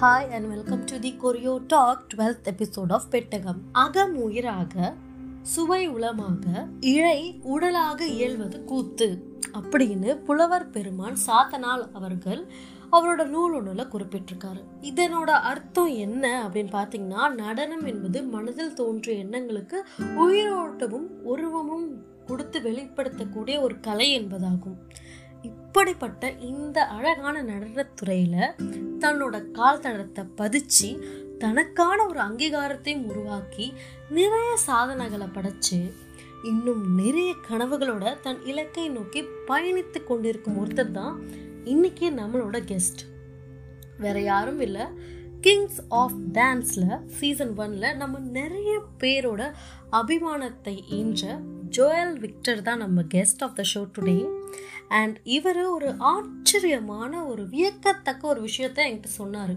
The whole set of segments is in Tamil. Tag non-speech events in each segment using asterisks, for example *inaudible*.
Hi and welcome to the choreo talk twelfth episode of Pettagam அகம் உயிராக சுவை உளமாக இழை உடலாக இயல்வது கூத்து அப்படின்னு புலவர் பெருமான் சாத்தனால் அவர்கள் அவரோட நூல் ஒன்றுல குறிப்பிட்டிருக்காரு. இதனோட அர்த்தம் என்ன அப்படின்னு பார்த்தீங்கன்னா நடனம் என்பது மனதில் தோன்றிய எண்ணங்களுக்கு உயிரோட்டமும் உருவமும் கொடுத்து வெளிப்படுத்தக்கூடிய ஒரு கலை என்பதாகும். அப்படிப்பட்ட இந்த அழகான நடனத்துறையில தன்னோட கால் தடத்தை பதிச்சு தனக்கான ஒரு அங்கீகாரத்தையும் உருவாக்கி நிறைய சாதனைகளை படைச்சு இன்னும் நிறைய கனவுகளோட தன் இலக்கை நோக்கி பயணித்து கொண்டிருக்கும் ஒருத்தர் தான் இன்னைக்கு நம்மளோட கெஸ்ட் வேற யாரும் இல்லை. கிங்ஸ் ஆஃப் டான்ஸில் சீசன் ஒன்ல நம்ம நிறைய பேரோட அபிமானத்தை ஈன்ற ஜோயல் விக்டர் தான் நம்ம guest of the show today and இவர் ஒரு ஆச்சரியமான ஒரு வியக்கத்தக்க ஒரு விஷயத்த என்கிட்ட சொன்னார்.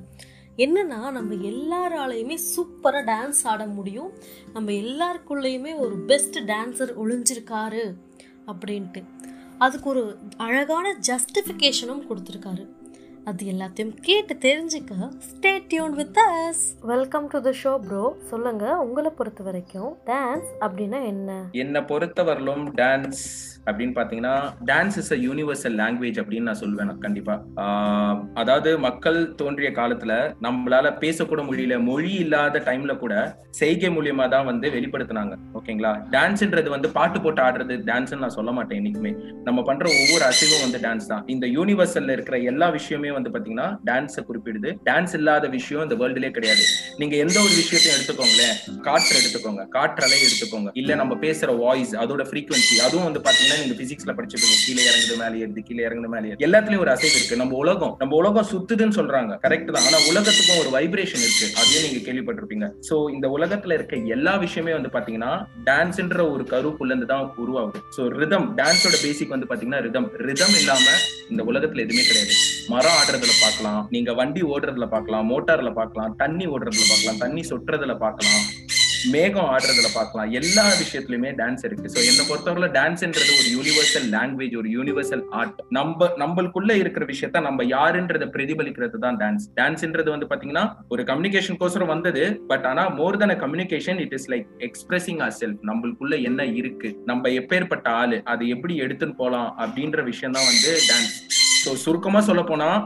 என்னன்னா நம்ம எல்லாராலையுமே சூப்பராக டான்ஸ் ஆட முடியும். நம்ம எல்லாருக்குள்ளேயுமே ஒரு பெஸ்ட் டான்ஸர் ஒளிஞ்சிருக்காரு அப்படின்ட்டு. அதுக்கு ஒரு அழகான ஜஸ்டிஃபிகேஷனும் கொடுத்துருக்காரு. அது எல்லாத்தையும் கேட்டு தெரிஞ்சுக்க stay tuned with us welcome to the show bro சொல்லுங்க உங்களை பொறுத்த வரைக்கும் டான்ஸ் அப்படின்னா என்ன? என்னை பொறுத்தவரையிலும் டான்ஸ் அப்படின்னு பாத்தீங்கன்னா dance is a universal language அப்படின்னு நான் சொல்வேன் நான் கண்டிப்பா. அதாவது மக்கள் தோன்றிய காலத்துல நம்மளால பேசக்கூட முடியல மொழி இல்லாத டைம்ல கூட செய்கை மூலியமா தான் வந்து வெளிப்படுத்தினாங்க ஓகேங்களா? டான்ஸ்ன்றது வந்து பாட்டு போட்டு ஆடுறது டான்ஸ்னு நான் சொல்ல மாட்டேன் என்னைக்குமே. நம்ம பண்ற ஒவ்வொரு அசைவும் வந்து டான்ஸ் தான். இந்த யூனிவர்சல்ல இருக்கிற எல்லா விஷயமே வந்து பாத்தீங்கன்னா டான்ஸை குறிப்பிடுது. டான்ஸ் இல்லாத விஷயம் இந்த வேர்ல்டுலே கிடையாது. நீங்க எந்த ஒரு விஷயத்தையும் எடுத்துக்கோங்களேன். காற்று எடுத்துக்கோங்க. காற்றலை எடுத்துக்கோங்க. இல்ல நம்ம பேசுற வாய்ஸ் அதோட ஃப்ரீக்வன்சி அதுவும் வந்து பாத்தீங்கன்னா நீங்க பிசிக்ஸ்ல படிச்சிருப்பீங்க கீழே இறங்குது மேலே ஏறுது கீழே இறங்குது மேலே ஏறுது. எல்லாத்துலயும் ஒரு அசைவு இருக்கு. நம்ம உலகம் நம்ம உலகம் சுத்துதுன்னு சொல்றாங்க. கரெக்ட் தான். ஆனா உலகத்துக்கும் ஒரு வைப்ரேஷன் இருக்கு. அதையும் நீங்க கேள்விப்பட்டிருப்பீங்க. சோ இந்த உலகத்துல இருக்க எல்லா விஷயமே வந்து பாத்தீங்கன்னா டான்ஸ்ன்ற ஒரு கருப்புல இருந்து தான் உருவாகுது. சோ ரிதம் டான்ஸோட பேசிக் வந்து பாத்தீங்கன்னா ரிதம் ரிதம் இல்லாம இந்த உலகத்துல எதுவுமே கிடையாது. மரம் ஆடுறதுல பார்க்கலாம். நீங்க வண்டி ஓடுறதுல பார்க்கலாம் மோட்டார்ல பார்க்கலாம் தண்ணி ஓடுறதுல பார்க்கலாம் தண்ணி சொட்டுறதுல பார்க்கலாம் மேகம் ஆடுறதுல பார்க்கலாம். எல்லா விஷயத்துலயுமே டான்ஸ் இருக்கு. சோ என்னை பொறுத்தவரை டான்ஸ்ன்றது ஒரு யூனிவர்சல் லாங்குவேஜ் ஒரு யூனிவர்சல் ஆர்ட் நம்ம நம்மளுக்குள்ள இருக்கிற விஷயத்த நம்ம யாருன்றத பிரதிபலிக்கிறது தான் டான்ஸ் டான்ஸ்ன்றது வந்து பாத்தீங்கன்னா ஒரு கம்யூனிகேஷன் கோசரம் வந்தது பட் ஆனா more than communication it is like expressing ourself நம்மளுக்குள்ள என்ன இருக்கு? நம்ம எப்பேற்பட்ட ஆளு? அதை எப்படி எடுத்துன்னு போலாம்? அப்படின்ற விஷயம் தான் வந்து டான்ஸ் ஸோ சுருக்கமாக சொல்ல போனால்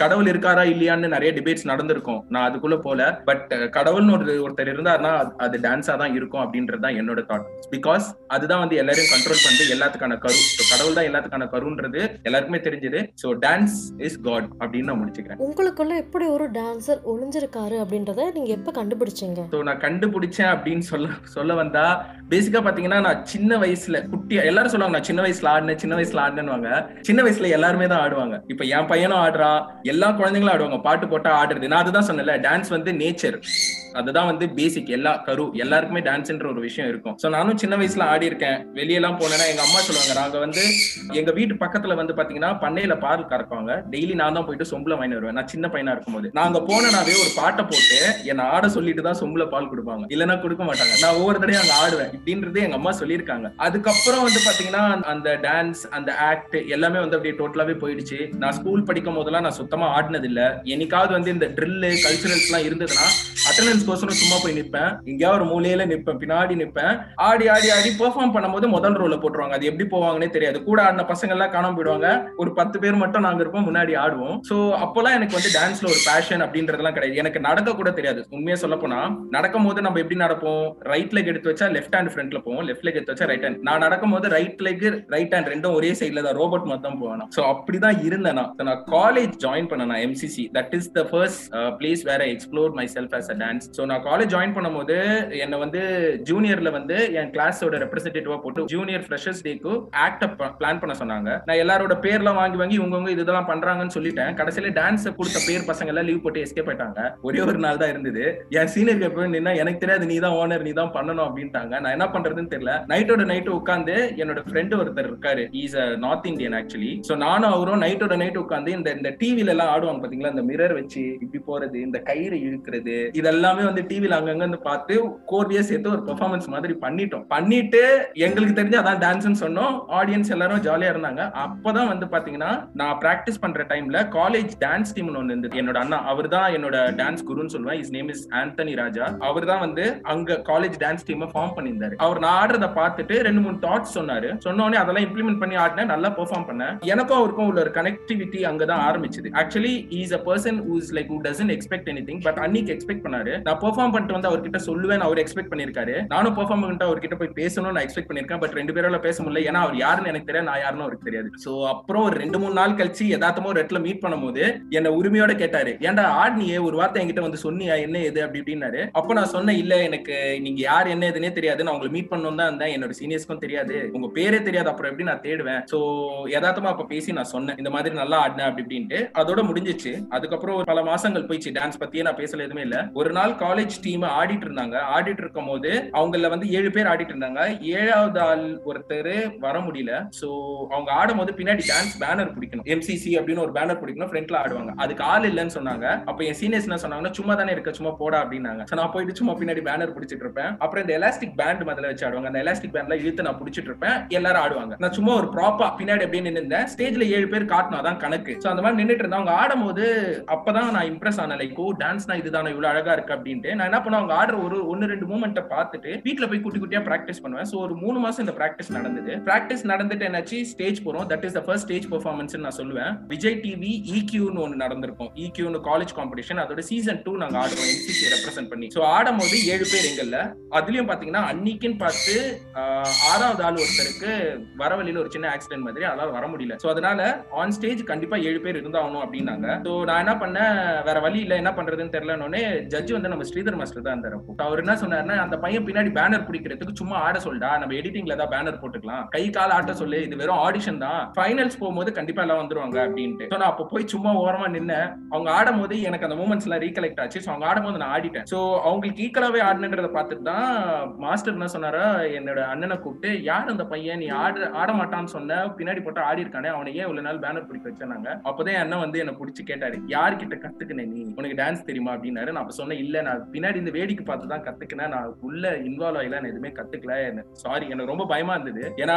கடவுள் இருக்காரா இல்லையான்னு நிறைய டிபேட்ஸ் நடந்திருக்கும். நான் அதுக்குள்ள போல பட் கடவுள்னு ஒரு ஒருத்தர் இருந்தாருன்னா அது டான்ஸா தான் இருக்கும் அப்படின்றது தான் என்னோட தாட் பிகாஸ் அதுதான் வந்து எல்லாரையும் கண்ட்ரோல் பண்ணி எல்லாத்துக்கான கரு கடவுள் தான் எல்லாத்துக்கான கருன்றது எல்லாருக்குமே தெரிஞ்சது. ஸோ டான்ஸ் இஸ் காட் அப்படின்னு நான் முடிச்சுக்கிறேன். உங்களுக்குள்ள எப்படி ஒரு டான்சர் ஒளிஞ்சிருக்காரு அப்படின்றத நீங்க எப்ப கண்டுபிடிச்சீங்க? ஸோ நான் கண்டுபிடிச்சேன் அப்படின்னு சொல்ல சொல்ல வந்தா பேசிக்கா பாத்தீங்கன்னா நான் சின்ன வயசுல குட்டியா எல்லாரும் சொல்லுவாங்க நான் சின்ன வயசுல ஆடினேன் சின்ன வயசுல ஆடினேன்னு சின்ன வயசுல எல்லாருமே தான் ஆடுவாங்க. இப்ப என் பையனும் ஆடுறான் எல்லா குழந்தைங்களும் ஆடுவாங்க. பாட்டு போட்டா ஆடுறது. நான் அதுதான் சொன்னேன்ல டான்ஸ் வந்து நேச்சர் அதுதான் வந்து பேசிக் எல்லா கரு எல்லாருக்குமே டான்ஸ்ன்ற ஒரு விஷயம் இருக்கும். சோ நானும் சின்ன வயசுல ஆடி இருக்கேன் வெளியெல்லாம் போனேன்னா எங்க அம்மா சொல்லுவாங்க நாங்க வந்து எங்க வீட்டு பக்கத்துல வந்து பாத்தீங்கன்னா பண்ணையில பால் கறப்பாங்க. டெய்லி நான் தான் போயிட்டு சொம்புல வாங்கி வருவேன். நான் சின்ன பையனா இருக்கும்போது. நாங்க போனனாவே ஒரு பாட்டை போட்டு என்ன ஆட சொல்லிட்டு தான் சொம்புல பால் கொடுப்பாங்க. இல்லைன்னா கொடுக்க மாட்டாங்க. நான் ஒவ்வொரு தடையும் அங்க ஆடுவேன். இப்படின்றது எங்க அம்மா சொல்லியிருக்காங்க. அதுக்கப்புறம் வந்து பாத்தீங்கன்னா அந்த டான்ஸ் அந்த ஆக்ட் எல்லாமே வந்து அப்படியே டோட்டலாவே போயிடுச்சு. நான் ஸ்கூல் படிக்கும் போதெல்லாம் நான் சுத்தமா ஆடினது இல்ல என்னைக்காவது வந்து இந்த ட்ரில்லு கல்ச்சுரல்ஸ் எல்லாம் இருந்ததுன்னா அட்டண்டன்ஸ் கோசரம் சும்மா போய் நிப்பேன். எங்கேயாவது ஒரு மூலையில நிப்பேன் பின்னாடி நிப்பேன். ஆடி ஆடி ஆடி பெர்ஃபார்ம் பண்ணும்போது முதல் ரோல போட்டுருவாங்க. அது எப்படி போவாங்கன்னே தெரியாது. கூட ஆடின பசங்க எல்லாம் காணாம போயிடுவாங்க. ஒரு பத்து பேர் மட்டும் நாங்க இருப்போம் முன்னாடி ஆடுவோம். சோ அப்போல்லாம் எனக்கு வந்து டான்ஸ்ல ஒரு பேஷன் அப்படின்றதெல்லாம் கிடையாது. எனக்கு நடக்க கூட தெரியாது. உண்மையா சொல்ல போனா நடக்கும் போது நம்ம எப்படி நடப்போம்? ரைட் லெக் எடுத்து வச்சா லெஃப்ட் ஹேண்ட் ஃப்ரண்ட்ல போவோம். லெஃப்ட் லெக் எடுத்து வச்சா ரைட் ஹேண்ட் நான் நடக்கும் போது ரைட் லெக் ரைட் ஹேண்ட் ரெண்டும் ஒரே சைட்ல தான். ரோபோட் மொத்தம் போவேன். சோ அப்படிதான் இருந்தேன். நான் காலேஜ் ஜாயின் பண்ணேன் MCC that is the first place where explore myself as a dance so நான் காலேஜ் ஜாயின் பண்ணும்போது என்னை வந்து ஜூனியர்ல வந்து என் கிளாஸோட ரெப்ரஸன்டேட்டிவா போட்டு ஜூனியர் ஃப்ரெஷர்ஸ் டேக்கு ஆக்ட் பிளான் பண்ண சொன்னாங்க. நான் எல்லாரோட பேர்லாம் வாங்கி வாங்கி இவங்க இதெல்லாம் பண்றாங்கன்னு சொல்லிட்டேன். கடைசியில டான்ஸ் கொடுத்த பேர் பசங்க எல்லாம் லீவ் போட்டு எஸ்கேப் ஆயிட்டாங்க. ஒரே ஒரு நாள் தான் இருந்தது. என் சீனியர் போய் நின்னா எனக்கு தெரியாது நீ தான் ஓனர் நீ தான் பண்ணணும் அப்படின்ட்டாங்க. நான் என்ன பண்றதுன்னு தெரியல. நைட்டோட நைட்டு உட்காந்து என்னோட ஃப்ரெண்ட் ஒருத்தர் இருக்காரு. Is a North Indian actually so நானும் அவரும் நைட்டோட நைட் உட்காந்து இந்த இந்த டிவில எல்லாம் ஆடுவாங்க பாத்தீங்களா? இந்த மிரர் வச்சு இப்படி போறது இந்த கயிறு இழுக்கிறது இதெல்லாம் எல்லாமே வந்து டிவில அங்கங்க வந்து பார்த்து கோர்வையா சேர்த்து ஒரு பெர்ஃபார்மன்ஸ் மாதிரி பண்ணிட்டோம். பண்ணிட்டு எங்களுக்கு தெரிஞ்சு அதான் டான்ஸ்னு சொன்னோம். ஆடியன்ஸ் எல்லாரும் ஜாலியா இருந்தாங்க. அப்பதான் வந்து பாத்தீங்கன்னா நான் பிராக்டிஸ் பண்ற டைம்ல காலேஜ் டான்ஸ் டீம் ஒன்னு இருந்தது. என்னோட அண்ணா அவர் தான் என்னோட டான்ஸ் குருன்னு சொல்லுவேன். His name is Anthony Raja அவர் தான் வந்து அங்க காலேஜ் டான்ஸ் டீம் ஃபார்ம் பண்ணியிருந்தாரு. அவர் நான் ஆடுறத பார்த்துட்டு ரெண்டு மூணு தாட்ஸ் சொன்னாரு. சொன்னோடனே அதெல்லாம் இம்ப்ளிமெண்ட் பண்ணி ஆடினேன். நல்லா பெர்ஃபார்ம் பண்ணேன். எனக்கும் அவருக்கும் உள்ள ஒரு கனெக்டிவிட்டி அங்கதான் ஆரம்பிச்சது. Actually is a person who's like who doesn't expect anything but அன்னைக்கு எக்ஸ்பெக்ட் பண்ணாரு. நான் பெர்ஃபார்ம் பண்ணிட்டு வந்து அவர்கிட்ட சொல்லுவேன் அவர் எக்ஸ்பெக்ட் பண்ணிருக்காரு நானும் பெர்ஃபார்ம் பண்ணிட்டு அவர்கிட்ட போய் பேசணும்னு நான் எக்ஸ்பெக்ட் பண்ணிருக்கேன் பட் ரெண்டு பேரால பேச முடியல. ஏன்னா அவர் யாருன்னு எனக்கு தெரியாது நான் யாருன்னு அவருக்கு தெரியாது. சோ அப்புறம் ஒரு ரெண்டு மூணு நாள் கழிச்சு யதார்த்தமா ஒரு இடத்துல மீட் பண்ணும்போது என்ன உரிமையோட கேட்டாரு. ஏன்டா ஆடினியே ஒரு வார்த்தை என்கிட்ட வந்து சொன்னியா? என்ன எது அப்படி இப்படின்னாரு. அப்ப நான் சொன்னேன் இல்ல எனக்கு நீங்க யார் என்ன எதுனே தெரியாது. நான் உங்களை மீட் பண்ணணும் தான் இருந்தேன். என்னோட சீனியர்ஸ்க்கும் தெரியாது. உங்க பேரே தெரியாது. அப்புறம் எப்படி நான் தேடுவேன்? சோ யதார்த்தமா அப்ப பேசி நான் சொன்னேன். இந்த மாதிரி நல்லா ஆடினேன் அப்படி இப்படின்ட்டு. அதோட முடிஞ்சிச்சு. அதுக்கப்புறம் ஒரு பல மாசங்கள் போயிடுச்சு. டான்ஸ் பத்தியே நான் பேசல எதுவுமே இல்ல. ஒரு நாள் காலேஜ் டீம் ஆடிட்டு இருந்தாங்க. ஆடிட்டு இருக்கும் போது அவங்கள வந்து ஏழு பேர் ஆடிட்டு இருந்தாங்க. ஏழாவது ஆள் ஒருத்தர் வர முடியல. சோ அவங்க ஆடும் போது பின்னாடி டான்ஸ் பேனர் பிடிக்கணும். எம்சிசி அப்படின்னு ஒரு பேனர் பிடிக்கணும். ஃப்ரண்ட்ல ஆடுவாங்க. அதுக்கு ஆள் இல்லைன்னு சொன்னாங்க. அப்ப என் சீனியர்ஸ் என்ன சொன்னாங்கன்னா சும்மா தானே இருக்க சும்மா போடா அப்படின்னாங்க. நான் போயிட்டு சும்மா பின்னாடி பேனர் பிடிச்சிட்டு இருப்பேன். அப்புறம் இந்த எலாஸ்டிக் பேண்ட் முதல்ல வச்சு ஆடுவாங்க. அந்த எலாஸ்டிக் பேண்ட்ல இழுத்து நான் பிடிச்சிட்டு இருப்பேன். எல்லாரும் ஆடுவாங்க. நான் சும்மா ஒரு ப்ராப்பா பின்னாடி அப்படியே நின்று ஸ்டேஜ்ல ஏழு பேர் காட்டணும் அதான் கணக்கு. சோ அந்த மாதிரி நின்றுட்டு இருந்தா அவங்க ஆடும் போது அப்பதான் நான் இம்ப்ரெஸ் ஆன லைக் ஓ டான்ஸ்னா இதுதானே? இவ்வளவு அழகா இருக்கு அப்படின்ட்டு நான் என்ன பண்ணுவேன் அவங்க ஆடுற ஒரு ஒன்னு ரெண்டு மூமெண்ட்டை பார்த்துட்டு வீட்டில் போய் குட்டி குட்டியா ப்ராக்டிஸ் பண்ணுவேன். ஸோ ஒரு மூணு மாசம் இந்த ப்ராக்டிஸ் நடந்தது. ப்ராக்டிஸ் நடந்துட்டு என்னாச்சு? ஸ்டேஜ் போறோம். That is the first stage performance நான் சொல்லுவேன். விஜய் டிவி இக்யூன்னு ஒன்று நடந்திருக்கும். இக்யூன்னு காலேஜ் காம்படிஷன் அதோட சீசன் டூ நாங்கள் ஆடுவோம் என்சிசி ரெப்ரசென்ட் பண்ணி. ஸோ ஆடும் போது ஏழு பேர் எங்கல்ல அதுலயும் பாத்தீங்கன்னா அன்னைக்குன்னு பார்த்து ஆறாவது ஆள் ஒருத்தருக்கு வரவழியில் ஒரு சின்ன ஆக்சிடென்ட் மாதிரி அதால வர முடியல. ஸோ அதனால ஆன் ஸ்டேஜ் கண்டிப்பா ஏழு பேர் இருந்தாகணும் அப்படின்னாங்க. ஸோ நான் என்ன பண்ணேன் வேற வழி இல்லை. என்ன பண்றதுன்னு தெரியலன்னு ஜட்ஜ் வந்து நம்ம ஸ்ரீதர் மாஸ்டர் தான் இருந்தார் அப்போ. அவர் என்ன சொன்னாருன்னா அந்த பையன் பின்னாடி பேனர் பிடிக்கிறதுக்கு சும்மா ஆட சொல்டா. நம்ம எடிட்டிங்ல தான் பேனர் போட்டுக்கலாம். கை கால் ஆட்ட சொல்லு. இது வெறும் ஆடிஷன் தான். ஃபைனல்ஸ் போகும்போது கண்டிப்பா எல்லாம் வந்துருவாங்க அப்படின்ட்டு. நான் அப்போ போய் சும்மா ஓரமா நின்னேன். அவங்க ஆடும் போது எனக்கு அந்த மூமெண்ட்ஸ் எல்லாம் ரீகலெக்ட் ஆச்சு. ஸோ அவங்க ஆடும்போது நான் ஆடிட்டேன். ஸோ அவங்களுக்கு ஈக்குவலாவே ஆடினன்றதை பார்த்துட்டு தான் மாஸ்டர் என்ன சொன்னாரா என்னோட அண்ணனை கூப்பிட்டு யார் அந்த பையன்? நீ ஆட ஆட மாட்டான்னு சொன்ன. பின்னாடி போட்டு ஆடி இருக்கானே. அவனை ஏன் இவ்வளவு நாள் பேனர் பிடிக்க வச்சாங்க அப்பதான் என் அண்ணன் வந்து என்ன பிடிச்சி கேட்டாரு யார்கிட்ட கத்துக்கின நீ? உனக்கு டான்ஸ் தெரியுமா? அப்படின்னாரு. நான் அப்ப சொன்னேன் இல்ல நான் பின்னாடி இந்த வேடிக்கை பார்த்து தான் கத்துக்கினேன். நான் உள்ள இன்வால்வ் ஆகல நான் எதுவுமே கத்துக்கல. சாரி எனக்கு ரொம்ப பயமா இருந்தது. ஏன்னா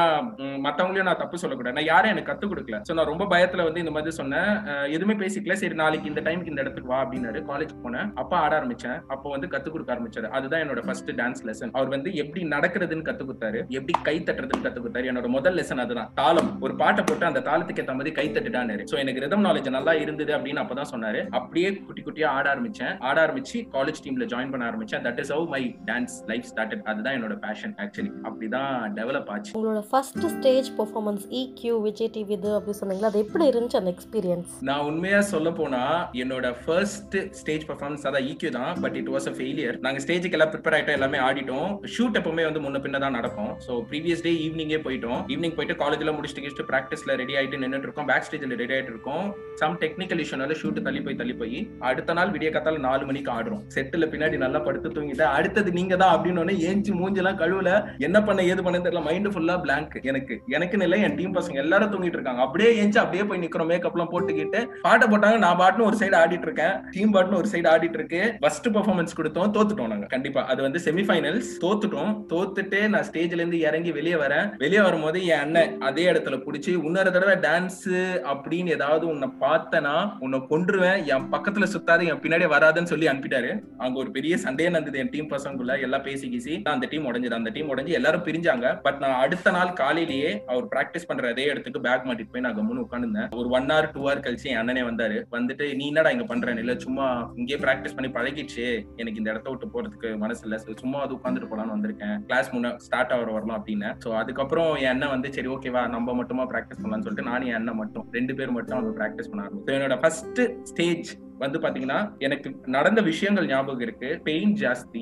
மத்தவங்களையும் நான் தப்பு சொல்லக்கூடாது. நான் யாரும் எனக்கு கத்து கொடுக்கல. சோ நான் ரொம்ப பயத்துல வந்து இந்த மாதிரி சொன்னேன். எதுவுமே பேசிக்கல. சரி நாளைக்கு இந்த டைம்க்கு இந்த இடத்துக்கு வா அப்படின்னாரு. காலேஜ் போனேன். அப்ப ஆட ஆரம்பிச்சேன். அப்போ வந்து கத்து கொடுக்க ஆரம்பிச்சாரு. அதுதான் என்னோட ஃபர்ஸ்ட் டான்ஸ் லெசன் அவர் வந்து எப்படி நடக்கிறதுன்னு கத்து கொடுத்தாரு. எப்படி கை தட்டுறதுன்னு கத்து கொடுத்தாரு. என்னோட முதல் லெசன் அதுதான். தாளம். ஒரு பாட்டை போட்டு அந்த தாளத்துக்கு ஏத்த மாதிரி கை தட்டுட்டாரு சோ எனக்கு ரிதம் நாலேஜ் நல்லா இருந்தது அப்படின்னு அப்பதான் சொன்னாரு. அப்படியே குட்டி குட்டியா ஆட ஆரம்பிச்சேன். ஆட ஆரம்பிச்சு காலேஜ் டீம்ல ஜாயின் பண்ண ஆரம்பிச்சேன். That is how my dance life started அதுதான் என்னோட பேஷன் ஆக்சுவலி அப்படிதான் டெவலப் ஆச்சு. உங்களோட first stage performance EQ Vijay TV இது அப்படி சொன்னீங்களா? அது எப்படி இருந்துச்சு அந்த எக்ஸ்பீரியன்ஸ் நான் உண்மையா சொல்ல போனா என்னோட ஃபர்ஸ்ட் ஸ்டேஜ் பர்ஃபார்மன்ஸ் அதான் ஈக்யூ தான் but it was a failure நாங்க ஸ்டேஜுக்கு எல்லாம் ப்ரிப்பேர் ஆயிட்டோம் எல்லாமே ஆடிட்டோம். ஷூட் எப்பவுமே வந்து முன்ன பின்ன தான் நடக்கும். ஸோ ப்ரீவியஸ் டே ஈவினிங்கே போயிட்டோம். ஈவினிங் போயிட்டு காலேஜ்ல முடிச்சுட்டு கிச்சுட்டு ப்ராக்டிஸ்ல ரெடி ஆயிட்டு நின்னுட்டு இருக்கோம். பேக் ஸ்டேஜ்ல ரெடி ஆயிட்டு இருக்கோம். சம் டெக்னிக்கல் இஷ்யூனால ஷூட் தள்ளி போய் தள்ளி போய் அடுத்த நாள் விடிய காத்தால நாலு மணிக்கு ஆடுறோம். செட்டுல பின்னாடி நல்லா படுத்து தூங்கிட்டேன். அடுத்தது நீங்க தான் அப்படின்னு ஏஞ்சி மூஞ்செல்லாம் கழுவுல. என்ன பண்ண ஏது பண்ண தெரியல. மைண்ட் ஃபுல்லா பிளாங்க் எனக்கு. எனக்குன்னு இல்லை என் டீம் பசங்க எல்லாரும் தூங்கிட்டு இருக்காங்க. அப்படியே ஏஞ்சி அப்படியே போய் நிக்கிறோம். மேக்கப் எல்லாம் போட்டுக்கிட்டு. பாட்டை போட்டாங்க. நான் பாட்டுன்னு ஒரு சைடு ஆடிட்டு இருக்கேன். டீம் பாட்டுன்னு ஒரு சைடு ஆடிட்டு இருக்கு. ஃபர்ஸ்ட் பெர்ஃபார்மன்ஸ் கொடுத்தோம். தோத்துட்டோம் நாங்க. கண்டிப்பா. அது வந்து செமிஃபைனல்ஸ் தோத்துட்டோம். தோத்துட்டு நான் ஸ்டேஜ்ல இருந்து இறங்கி வெளியே வரேன். வெளியே வரும்போது என் அண்ணன் அதே இடத்துல புடிச்சு இன்னொரு தடவை டான்ஸ் அப்படின்னு ஏதாவது உன்னை பார்த்தனா உன்னை கொன்றுவேன். என் பக்கத்துல சுத்தாது என் பின்னாடியே வராதுன்னு சொல்லி அனுப்பிட்டாரு. அங்க ஒரு பெரிய சண்டையே நடந்தது என் டீம் பசங்களுக்குள்ள எல்லாம் பேசி கீசி அந்த டீம் உடஞ்சது அந்த டீம் உடஞ்சு எல்லாரும் பிரிஞ்சாங்க. பட் நான் அடுத்த நாள் காலையிலேயே அவர் பிராக்டிஸ் பண்ற அதே இடத்துக்கு பேக் மாட்டிட்டு போய் நான் கம்முன்னு உட்காந்துருந்தேன் ஒரு ஒன் ஹவர் டூ ஹவர் கழிச்சு என் அண்ணனே வந்தாரு. வந்துட்டு நீ என்னடா இங்க பண்றேன் இல்ல சும்மா இங்கேயே பிராக்டிஸ் பண்ணி பழகிடுச்சு. எனக்கு இந்த இடத்த விட்டு போறதுக்கு மனசு இல்ல. சும்மா அது உட்காந்துட்டு போலான்னு வந்திருக்கேன். கிளாஸ் முன்ன ஸ்டார்ட் ஆகிற வரலாம் அப்படின்னு. சோ அதுக்கப்புறம் என் அண்ணன் வந்து சரி ஓகேவா நம்ம மட்டுமா பிராக்டிஸ் பண்ணலாம்னு சொல்லிட்டு நானும் என் அண்ணன் மட்டும் ரெண்டு பேர் மட்டும் அவங்க பிராக்டிஸ் பண்ண ஆரம்பிச்சு என்னோட ஃபர்ஸ்ட் ஸ்டேஜ் வந்து பாத்தீங்கன்னா எனக்கு நடந்த விஷயங்கள் ஞாபகம் இருக்கு. பெயின் ஜாஸ்தி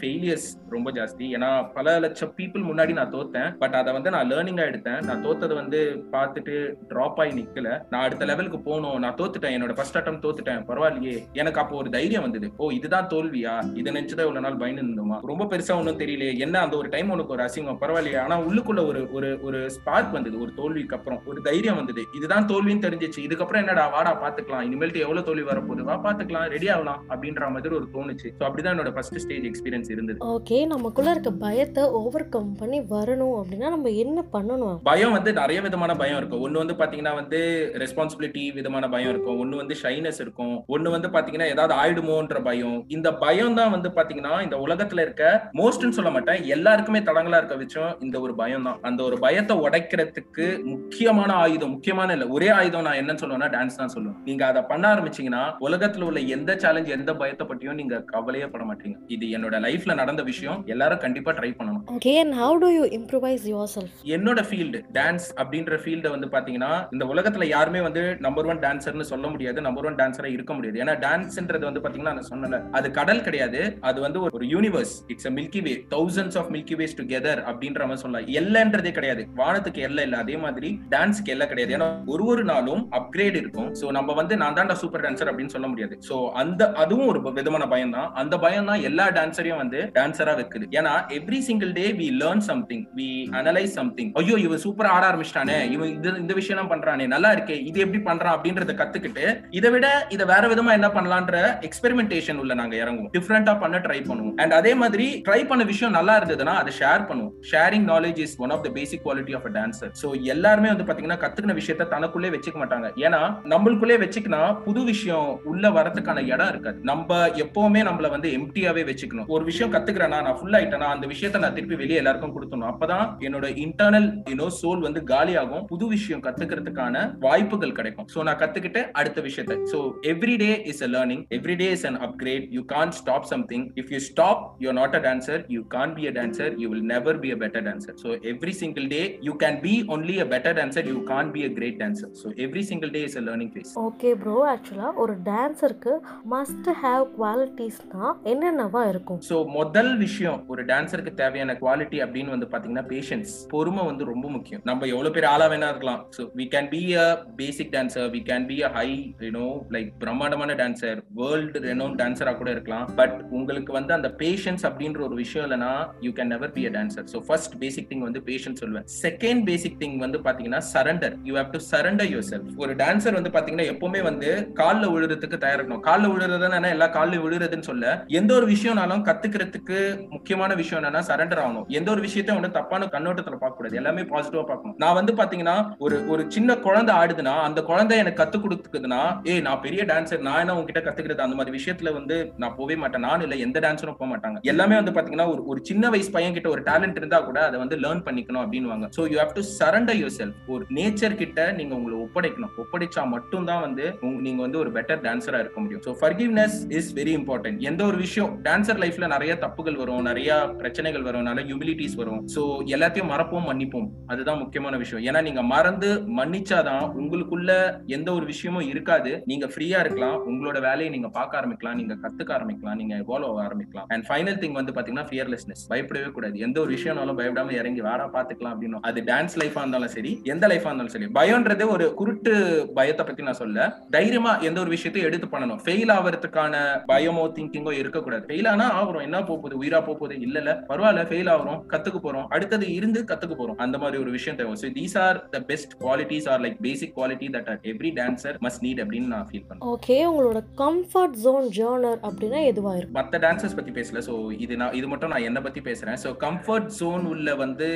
ஃபெயிலியர்ஸ் ரொம்ப ஜாஸ்தி. ஏன்னா பல லட்சம் பீப்புள் முன்னாடி நான் தோத்தேன். பட் அதை வந்து நான் லேர்னிங்கா எடுத்தேன். நான் தோத்ததை வந்து பார்த்துட்டு டிராப் ஆகி நிக்கல. நான் அடுத்த லெவலுக்கு போகணும். நான் தோத்துட்டேன். என்னோட ஃபர்ஸ்ட் அட்டம் தோத்துட்டேன். பரவாயில்லையே. எனக்கு அப்போ ஒரு தைரியம் வந்தது. ஓ இதுதான் தோல்வியா? இதை நினைச்சுதான் இவ்வளவு நாள் பயந்து இருந்தோமா? ரொம்ப பெருசா ஒன்றும் தெரியல என்ன அந்த ஒரு டைம் உனக்கு ஒரு அசிங்கம்? பரவாயில்லையே. ஆனா உள்ளுக்குள்ள ஒரு ஒரு ஒரு ஸ்பார்க் வந்தது. ஒரு தோல்விக்கு அப்புறம். ஒரு தைரியம் வந்தது. இதுதான் தோல்வின்னு தெரிஞ்சிச்சு. இதுக்கப்புறம் என்னடா? வாடா பாத்துக்கலாம் இனிமேல்ட்டு எவ்வளவு தோல்வி வரப்போ போகுது வா பாத்துக்கலாம் ரெடி ஆகலாம் அப்படின்ற மாதிரி ஒரு தோணுச்சு. ஸோ அப்படிதான் என்னோட ஃபர்ஸ்ட் ஸ்டேஜ் எக்ஸ்பீரியன்ஸ் இருந்தது. ஓகே நமக்குள்ள இருக்க பயத்தை ஓவர் கம் பண்ணி வரணும் அப்படின்னா நம்ம என்ன பண்ணணும்? பயம் வந்து நிறைய விதமான பயம் இருக்கும். ஒன்னு வந்து பாத்தீங்கன்னா வந்து ரெஸ்பான்சிபிலிட்டி விதமான பயம் இருக்கும். ஒன்னு வந்து ஷைனஸ் இருக்கும். ஒன்னு வந்து பாத்தீங்கன்னா ஏதாவது ஆயிடுமோன்ற பயம். இந்த பயம் தான் வந்து பாத்தீங்கன்னா இந்த உலகத்துல இருக்க மோஸ்ட்னு சொல்ல மாட்டேன். எல்லாருக்குமே தடங்களா இருக்க வச்சும் இந்த ஒரு பயம் தான். அந்த ஒரு பயத்தை உடைக்கிறதுக்கு முக்கியமான ஆயுதம் முக்கியமான இல்ல ஒரே ஆயுதம் நான் என்னன்னு சொல்லுவேன்னா டான்ஸ் தான் சொல்லுவேன். நீங்க அதை பண்ண ஆரம்பிச்சீங்கன்னா உலகத்துல உள்ள எந்த சேலஞ்ச் எந்த பயத்தை பத்தியும் நீங்க கவலையே பட மாட்டீங்க. இது என்னோட லைஃப்ல நடந்த விஷயம். எல்லாரும் கண்டிப்பா ட்ரை பண்ணணும். Okay and how do you improvise yourself என்னோட ஃபீல்டு டான்ஸ் அப்படின்ற ஃபீல்ட வந்து பாத்தீங்கன்னா இந்த உலகத்துல யாருமே வந்து நம்பர் ஒன் டான்சர்னு சொல்ல முடியாது. நம்பர் ஒன் டான்சரா இருக்க முடியாது. ஏன்னா டான்ஸ்ன்றது வந்து பாத்தீங்கன்னா நான் சொன்னல அது கடல் கிடையாது. அது வந்து ஒரு- universe it's a milky way thousands of milky ways together அப்படின்ற மாதிரி சொல்லலாம். எல்லைன்றதே கிடையாது. வானத்துக்கு எல்லை இல்ல. அதே மாதிரி டான்ஸ்க்கு எல்லை கிடையாது. ஏன்னா ஒரு ஒரு நாளும் அப்கிரேட் இருக்கும். சோ நம்ம வந்து நான் தான்டா சூப்பர் டான்சர் அப்படின்னு சொல்ல முடியாது. சோ அந்த அதுவும் ஒரு விதமான பயம் தான் அந்த பயம் தான் எல்லா டான்சரையும் வந்து டான்சரா வைக்குது. ஏன்னா every single day we learn something we analyse something ஐயோ இவன் சூப்பரா ஆட ஆரம்பிச்சிட்டானே இவன் இது இந்த விஷயம் எல்லாம் பண்றானே நல்லா இருக்கே இது எப்படி பண்றான் அப்படின்றத கத்துக்கிட்டு இதை விட இதை வேற விதமா என்ன பண்ணலான்ற எக்ஸ்பெரிமெண்டேஷன் உள்ள நாங்க இறங்குவோம். டிஃப்ரெண்டா பண்ண ட்ரை பண்ணுவோம். அண்ட் அதே மாதிரி ட்ரை பண்ண விஷயம் நல்லா இருந்ததுன்னா அதை ஷேர் பண்ணுவோம். Sharing knowledge is one of the basic quality of a dancer so எல்லாருமே வந்து பாத்தீங்கன்னா கத்துக்கின விஷயத்த தனக்குள்ளே வச்சுக்க மாட்டாங்க. ஏன்னா நம்மளுக்குள்ளே வச்சுக்கினா புது விஷயம் உள்ள வரதுக்கான இடம் இருக்காது. நம்ம எப்பவுமே நம்மள வந்து எம்டியாவே வச்சுக்கணும். ஒரு விஷயம் கத்துக்கிறேன்னா நான் ஃபுல் ஆயிட்டேனா அந்த விஷயத்த நான் திருப்பி வெளியே எல்லாருக்கும் கொடுத்தணும் அப்பதான் என்னோட இன்டர்னல் யூனோ சோல் வந்து காலியாகும். புது விஷயம் கத்துக்கிறதுக்கான வாய்ப்புகள் கிடைக்கும். சோ நான் கத்துக்கிட்டு அடுத்த விஷயத்த. So every day is a learning every day is an upgrade you can stop something if you stop you not a dancer you can be a dancer you will never be a better dancer so every single day you can be only a better dancer you can be a great dancer so every single day is a learning phase okay bro ஆக்சுவலா ஒரு டான்சருக்கு மஸ்ட் ஹேவ் குவாலிட்டிஸ்னா என்னென்னவா இருக்கும்? சோ முதல் விஷயம் ஒரு டான்சருக்கு தேவையான குவாலிட்டி அப்படின்னு வந்து பாத்தீங்கன்னா பேஷன்ஸ் பொறுமை வந்து ரொம்ப முக்கியம். நம்ம எவ்வளவு பேர் ஆளா வேணா இருக்கலாம். So we can be a basic dancer we can be a high you know like பிரம்மாண்டமான டான்சர் வேர்ல்டு ரெனோன் டான்சரா கூட இருக்கலாம். பட் உங்களுக்கு வந்து அந்த பேஷன்ஸ் அப்படின்ற ஒரு விஷயம் இல்லைன்னா you can never be a dancer so first basic thing வந்து பேஷன்ஸ் சொல்லுவேன். செகண்ட் பேசிக் திங் வந்து பாத்தீங்கன்னா surrender you have to surrender yourself ஒரு டான்சர் வந்து பாத்தீங்கன்னா எப்பவுமே வந்து கால்ல விழுறதுக்கு தயாரிக்கணும் காலில் விழுறதுன்னா எல்லா காலில் விழுறதுன்னு சொல்ல எந்த ஒரு விஷயம்னாலும் கத்துக்கிறதுக்கு முக்கியமான விஷயம் என்னன்னா சரண்டர் ஆகணும். எந்த ஒரு விஷயத்தையும் வந்து தப்பான கண்ணோட்டத்துல பார்க்க கூடாது எல்லாமே பாசிட்டிவா பார்க்கணும். நான் வந்து பாத்தீங்கன்னா ஒரு ஒரு சின்ன குழந்தை ஆடுதுன்னா அந்த குழந்தை எனக்கு கத்து கொடுத்துக்குதுன்னா ஏய் நான் பெரிய டான்சர் நான் என்ன உங்ககிட்ட கத்துக்கிறது? அந்த மாதிரி விஷயத்துல வந்து நான் போவே மாட்டேன். நான் இல்ல எந்த டான்ஸரும் போக மாட்டாங்க எல்லாமே வந்து பாத்தீங்கன்னா ஒரு ஒரு சின்ன வயசு பையன் கிட்ட ஒரு டேலண்ட் இருந்தா கூட அதை வந்து லேர்ன் பண்ணிக்கணும் அப்படின்னுவாங்க. So you have to surrender yourself ஒரு நேச்சர் கிட்ட நீங்க உங்களை ஒப்படைக்கணும். ஒப்படைச்சா மட்டும் தான் வந்து நீங்க வந்து ஒரு பெட்டர் டான்சரா இருக்க முடியும். So forgiveness is very important எந்த ஒரு விஷயம் டான்சர் லைஃப்ல நிறைய தப்புகள் வரும் நிறைய பிரச்சனைகள் வரும் நிறைய ஹியூமிலிட்டிஸ் வரும். ஸோ எல்லாத்தையும் மறப்போம் மன்னிப்போம். அதுதான் முக்கியமான விஷயம். ஏன்னா நீங்க மறந்து மன்னிச்சாதான் உங்களுக்குள்ள எந்த ஒரு விஷயமும் இருக்காது. நீங்க ஃப்ரீயா இருக்கலாம். உங்களோட வேலையை நீங்க பார்க்க ஆரம்பிக்கலாம். நீங்க கத்துக்க ஆரம்பிக்கலாம். நீங்க எவால்வ் ஆக ஆரம்பிக்கலாம். அண்ட் ஃபைனல் திங் வந்து பாத்தீங்கன்னா ஃபியர்லெஸ்னஸ் பயப்படவே கூடாது. எந்த ஒரு விஷயம்னாலும் பயப்படாம இறங்கி வாடா பாத்துக்கலாம் அப்படின்னு அது டான்ஸ் லைஃபா இருந்தாலும் சரி எந்த லைஃபா இருந்தாலும் சரி. பயம்ன்றது ஒரு குருட்டு பயத்தை பத்தி நான் சொல்ல தைரியமா எந்த ஒரு விஷயத்தையும் எடுத்து பண்ணணும். ஃபெயில் ஆகிறதுக்கான பயமோ திங்கிங்கோ இருக்கக்கூடாது. ஃபெயில் ஆனா ஆகுறோம் என்ன போக போகுது உயிரா போக போகுது இல்ல இல்ல. பரவாயில்ல ஃபெயில் ஆகுறோம் கத்துக்க போறோம். அடுத்தது இருந்து கத்துக்க போறோம். அந்த மாதிரி ஒரு விஷயம் தேவை. So these are the best qualities are like basic quality that every dancer must need அப்படின்னு நான் ஃபீல் பண்றேன் ஓகே உங்களோட கம்ஃபர்ட் ஜோன் ஜேர்னர் அப்படின்னா எதுவா இருக்கும் மத்த டான்சர்ஸ் பத்தி பேசல. சோ இது நான் இது மட்டும் நான் என்ன பத்தி பேசுறேன். சோ கம்ஃபர்ட் ஜோன் உள்ள வந்து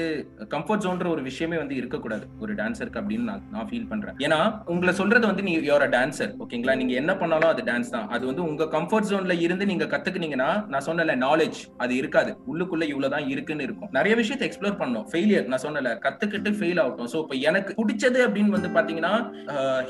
கம்ஃபர்ட் ஜோன்ற ஒரு விஷயமே வந்து இருக்கக்கூடாது. ஒரு டான்சருக்கு அப்படின்னு நான் நான் ஃபீல் பண்றேன். ஏன்னா உங்களை சொல்றது வந்து நீ யோர் டான்சர் ஓகேங்களா நீங்க என்ன என்ன பண்ணாலும் அது டான்ஸ் தான். அது வந்து உங்க கம்ஃபர்ட் ஜோன்ல இருந்து நீங்க கத்துக்கினீங்கன்னா நான் சொன்னல நாலேஜ் அது இருக்காது. உள்ளுக்குள்ள இவ்வளவுதான் இருக்குன்னு இருக்கும். நிறைய விஷயத்தை எக்ஸ்ப்ளோர் பண்ணும் ஃபெயிலியர் நான் சொன்னல கத்துக்கிட்டு ஃபெயில் ஆகட்டும். சோ இப்போ எனக்கு பிடிச்சது அப்படின்னு வந்து பாத்தீங்கன்னா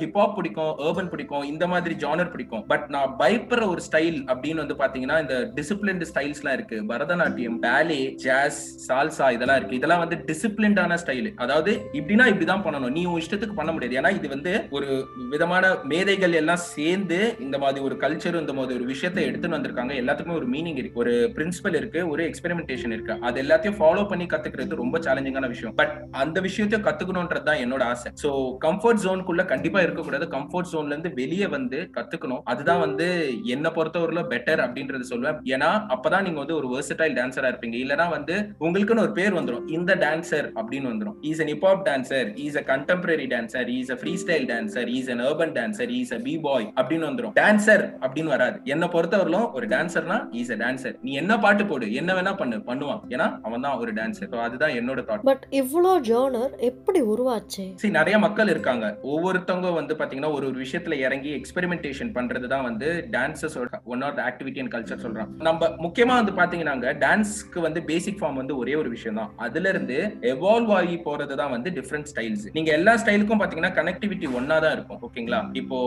ஹிப்ஹாப் பிடிக்கும் ஏர்பன் பிடிக்கும் இந்த மாதிரி ஜானர் பிடிக்கும். பட் நான் பயப்படுற ஒரு ஸ்டைல் அப்படின்னு வந்து பாத்தீங்கன்னா இந்த டிசிப்ளின்டு ஸ்டைல்ஸ்லாம் இருக்கு. பரதநாட்டியம் பேலே ஜாஸ் சால்சா இதெல்லாம் இருக்கு. இதெல்லாம் வந்து டிசிப்ளின்டான ஸ்டைல் அதாவது இப்படின்னா இப்படிதான் பண்ணணும். நீ உன் இஷ்டத்துக்கு பண்ண முடியாது. ஏன்னா இது வந்து ஒரு விதமான மேதைகள் எல்லாம் சேர்ந்து இந்த மாதிரி ஒரு கல்ச்சர் இந்த மாதிரி ஒரு விஷயத்தை எடுத்துன்னு வந்திருக்காங்க. எல்லாத்துக்குமே ஒரு மீனிங் இருக்கு. ஒரு பிரின்சிபல் இருக்கு ஒரு எக்ஸ்பெரிமெண்டேஷன் இருக்கு. அது எல்லாத்தையும் ஃபாலோ பண்ணி கத்துக்கிறது ரொம்ப சேலஞ்சிங்கான விஷயம். பட் அந்த விஷயத்தையும் கத்துக்கணும்ன்றது தான் என்னோட ஆசை. சோ கம்ஃபர்ட் ஜோனுக்குள்ள கண்டிப்பா இருக்கக்கூடாது. கம்ஃபர்ட் ஜோன்ல இருந்து வெளியே வந்து கத்துக்கணும். அதுதான் வந்து என்ன பொறுத்தவரையில பெட்டர் அப்படின்றது சொல்லுவேன் ஏன்னா அப்பதான் நீங்க வந்து ஒரு வெர்சடைல் டான்சரா இருப்பீங்க. இல்லனா வந்து உங்களுக்குன்னு ஒரு பேர் வந்துடும் இந்த டான்சர் அப்படின்னு வந்துடும் is an hip hop dancer is a contemporary dancer is a free style dancer is an urban dancer is a B boy அப்படின்னு அப்படின்னு வந்துரும். டான்சர் அப்படின்னு வராது. என்ன பொறுத்தவரையிலும் ஒரு டான்சர்னா இஸ் a டான்சர் நீ என்ன பாட்டு போடு என்ன வேணா பண்ணு பண்ணுவான். ஏன்னா அவன் தான் ஒரு டான்சர் அதுதான் என்னோட தாட் பட் இவ்வளோ ஜேர்னர் எப்படி உருவாச்சு? சரி நிறைய மக்கள் இருக்காங்க. ஒவ்வொருத்தவங்க வந்து பாத்தீங்கன்னா ஒரு ஒரு விஷயத்துல இறங்கி எக்ஸ்பெரிமெண்டேஷன் பண்றது தான் வந்து டான்சஸோட one of activity and culture சொல்றாங்க. நம்ம முக்கியமா வந்து பாத்தீங்கன்னா டான்ஸ்க்கு வந்து பேசிக் ஃபார்ம் வந்து ஒரே ஒரு விஷயம் தான். அதுல இருந்து எவால்வ் ஆகி போறது தான் வந்து டிஃப்ரெண்ட் ஸ்டைல்ஸ் நீங்க எல்லா ஸ்டைலுக்கும் பாத்தீங்கன்னா கனெக்டிவிட்டி ஒன்னா தான் இருக்கும். ஓகேங்களா இப்போ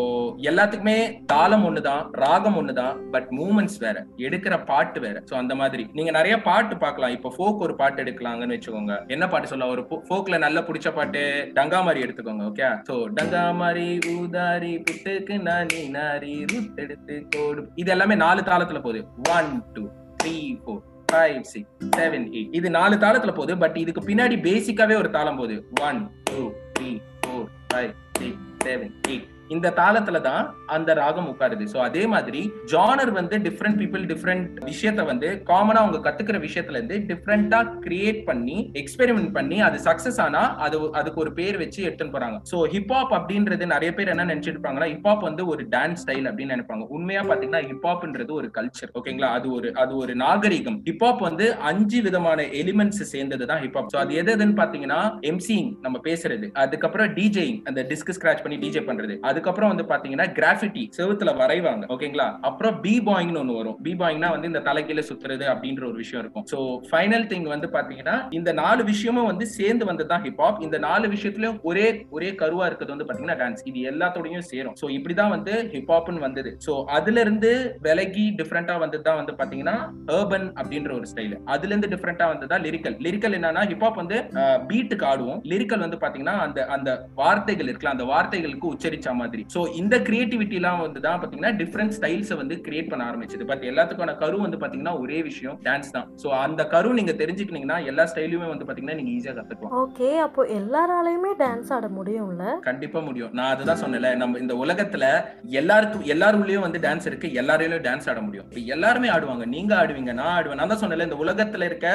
எல்லாத்துக்குமே தாளம் ஒண்ணுதான் ராகம் ஒண்ணுதான் பட் மூமெண்ட்ஸ் வேற. எடுக்கிற பாட்டு வேற. சோ அந்த மாதிரி. நீங்க நிறைய பாட்டு பார்க்கலாம். இப்போ ஃபோக் ஒரு பாட்டு எடுக்கலாங்கன்னு வச்சுக்கோங்க. என்ன பாட்டு சொல்லலாம்? ஒரு ஃபோக்ல நல்ல பிடிச்ச பாட்டு டங்கா மாதிரி எடுத்துக்கோங்க ஓகே சோ டங்காமாரி ஊதாரி புட்டுக்கு நானி நாரி எடுத்து கோடு. இது எல்லாமே நாலு தாளத்துல போகுது. One two three four five six seven eight இது நாலு தாளத்துல போகுது பட் இதுக்கு பின்னாடி பேசிக்காவே ஒரு தாளம் போகுது. One two three four five six seven eight இந்த தாளத்துல தான் அந்த ராகம் உட்காருது. சோ அதே மாதிரி ஜானர் வந்து டிஃப்ரெண்ட் பீப்புள் டிஃப்ரெண்ட் விஷயத்த வந்து காமனா அவங்க கத்துக்கிற விஷயத்துல இருந்து டிஃப்ரெண்டா கிரியேட் பண்ணி எக்ஸ்பெரிமெண்ட் பண்ணி அது சக்சஸ் ஆனா அது அதுக்கு ஒரு பேர் வச்சு எடுத்துன்னு போறாங்க. சோ ஹிப்ஹாப் அப்படின்றது நிறைய பேர் என்ன நினைச்சிட்டு இருப்பாங்கன்னா ஹிப்ஹாப் வந்து ஒரு டான்ஸ் ஸ்டைல் அப்படின்னு நினைப்பாங்க. உண்மையா பாத்தீங்கன்னா ஹிப்ஹாப்ன்றது ஒரு கல்ச்சர் ஓகேங்களா அது ஒரு அது ஒரு நாகரிகம். ஹிப்ஹாப் வந்து அஞ்சு விதமான எலிமெண்ட்ஸ் சேர்ந்தது தான் ஹிப்ஹாப் சோ அது எது எதுன்னு பாத்தீங்கன்னா எம்சிங் நம்ம பேசுறது. அதுக்கப்புறம் டிஜேயிங் அந்த டிஸ்க் ஸ்கிராச் பண்ணி டிஜே பண்றது. அதுக்கப்புறம் வந்து பாத்தீங்கன்னா கிராஃபிட்டி செவுத்துல வரைவாங்க. ஓகேங்களா? அப்புறம் பி பாயிங்னு ஒண்ணு வரும். பி பாயிங்னா வந்து இந்த தலைகீழ சுத்துறது அப்படின்ற ஒரு விஷயம் இருக்கும். சோ ஃபைனல் திங் வந்து பாத்தீங்கன்னா இந்த நாலு விஷயமும் வந்து சேர்ந்து வந்ததுதான் ஹிப்ஹாப் இந்த நாலு விஷயத்துலயும் ஒரே ஒரே கருவா இருக்கிறது வந்து பாத்தீங்கன்னா டான்ஸ் இது எல்லாத்தோடையும் சேரும். சோ இப்படிதான் வந்து ஹிப்ஹாப்னு வந்தது. சோ அதுல இருந்து விலகி டிஃப்ரெண்டா வந்ததுதான் வந்து பாத்தீங்கன்னா urban அப்படின்ற ஒரு ஸ்டைல் அதுல இருந்து டிஃப்ரெண்டா வந்ததா லிரிக்கல் லிரிக்கல் என்னன்னா ஹிப்ஹாப் வந்து பீட்டுக்கு ஆடுவோம். லிரிக்கல் வந்து பாத்தீங்கன்னா அந்த அந்த வார்த்தைகள் இருக்குல்ல அந்த வார்த்தைகளுக்கு உச்சரிச்ச மாதிரி. சோ இந்த கிரியேட்டிவிட்டி எல்லாம் வந்து தான் பாத்தீங்கன்னா டிஃப்ரெண்ட் ஸ்டைல்ஸ் வந்து கிரியேட் பண்ண ஆரம்பிச்சது. பட் எல்லாத்துக்கான கரு வந்து பாத்தீங்கன்னா ஒரே விஷயம் டான்ஸ் தான். சோ அந்த கரு நீங்க தெரிஞ்சுக்கிட்டீங்கன்னா எல்லா ஸ்டைலுமே வந்து பாத்தீங்கன்னா நீங்க ஈஸியா கத்துக்கலாம். ஓகே அப்போ எல்லாராலையுமே டான்ஸ் ஆட முடியும்ல? கண்டிப்பா முடியும். நான் அதுதான் சொன்னேன்ல நம்ம இந்த உலகத்துல எல்லாருக்கும் எல்லாருள்ளயும் வந்து டான்ஸ் இருக்கு எல்லாரையும் டான்ஸ் ஆட முடியும். இப்ப எல்லாருமே ஆடுவாங்க. நீங்க ஆடுவீங்க நான் ஆடுவேன். நான் தான் சொன்னேன்ல இந்த உலகத்துல இருக்க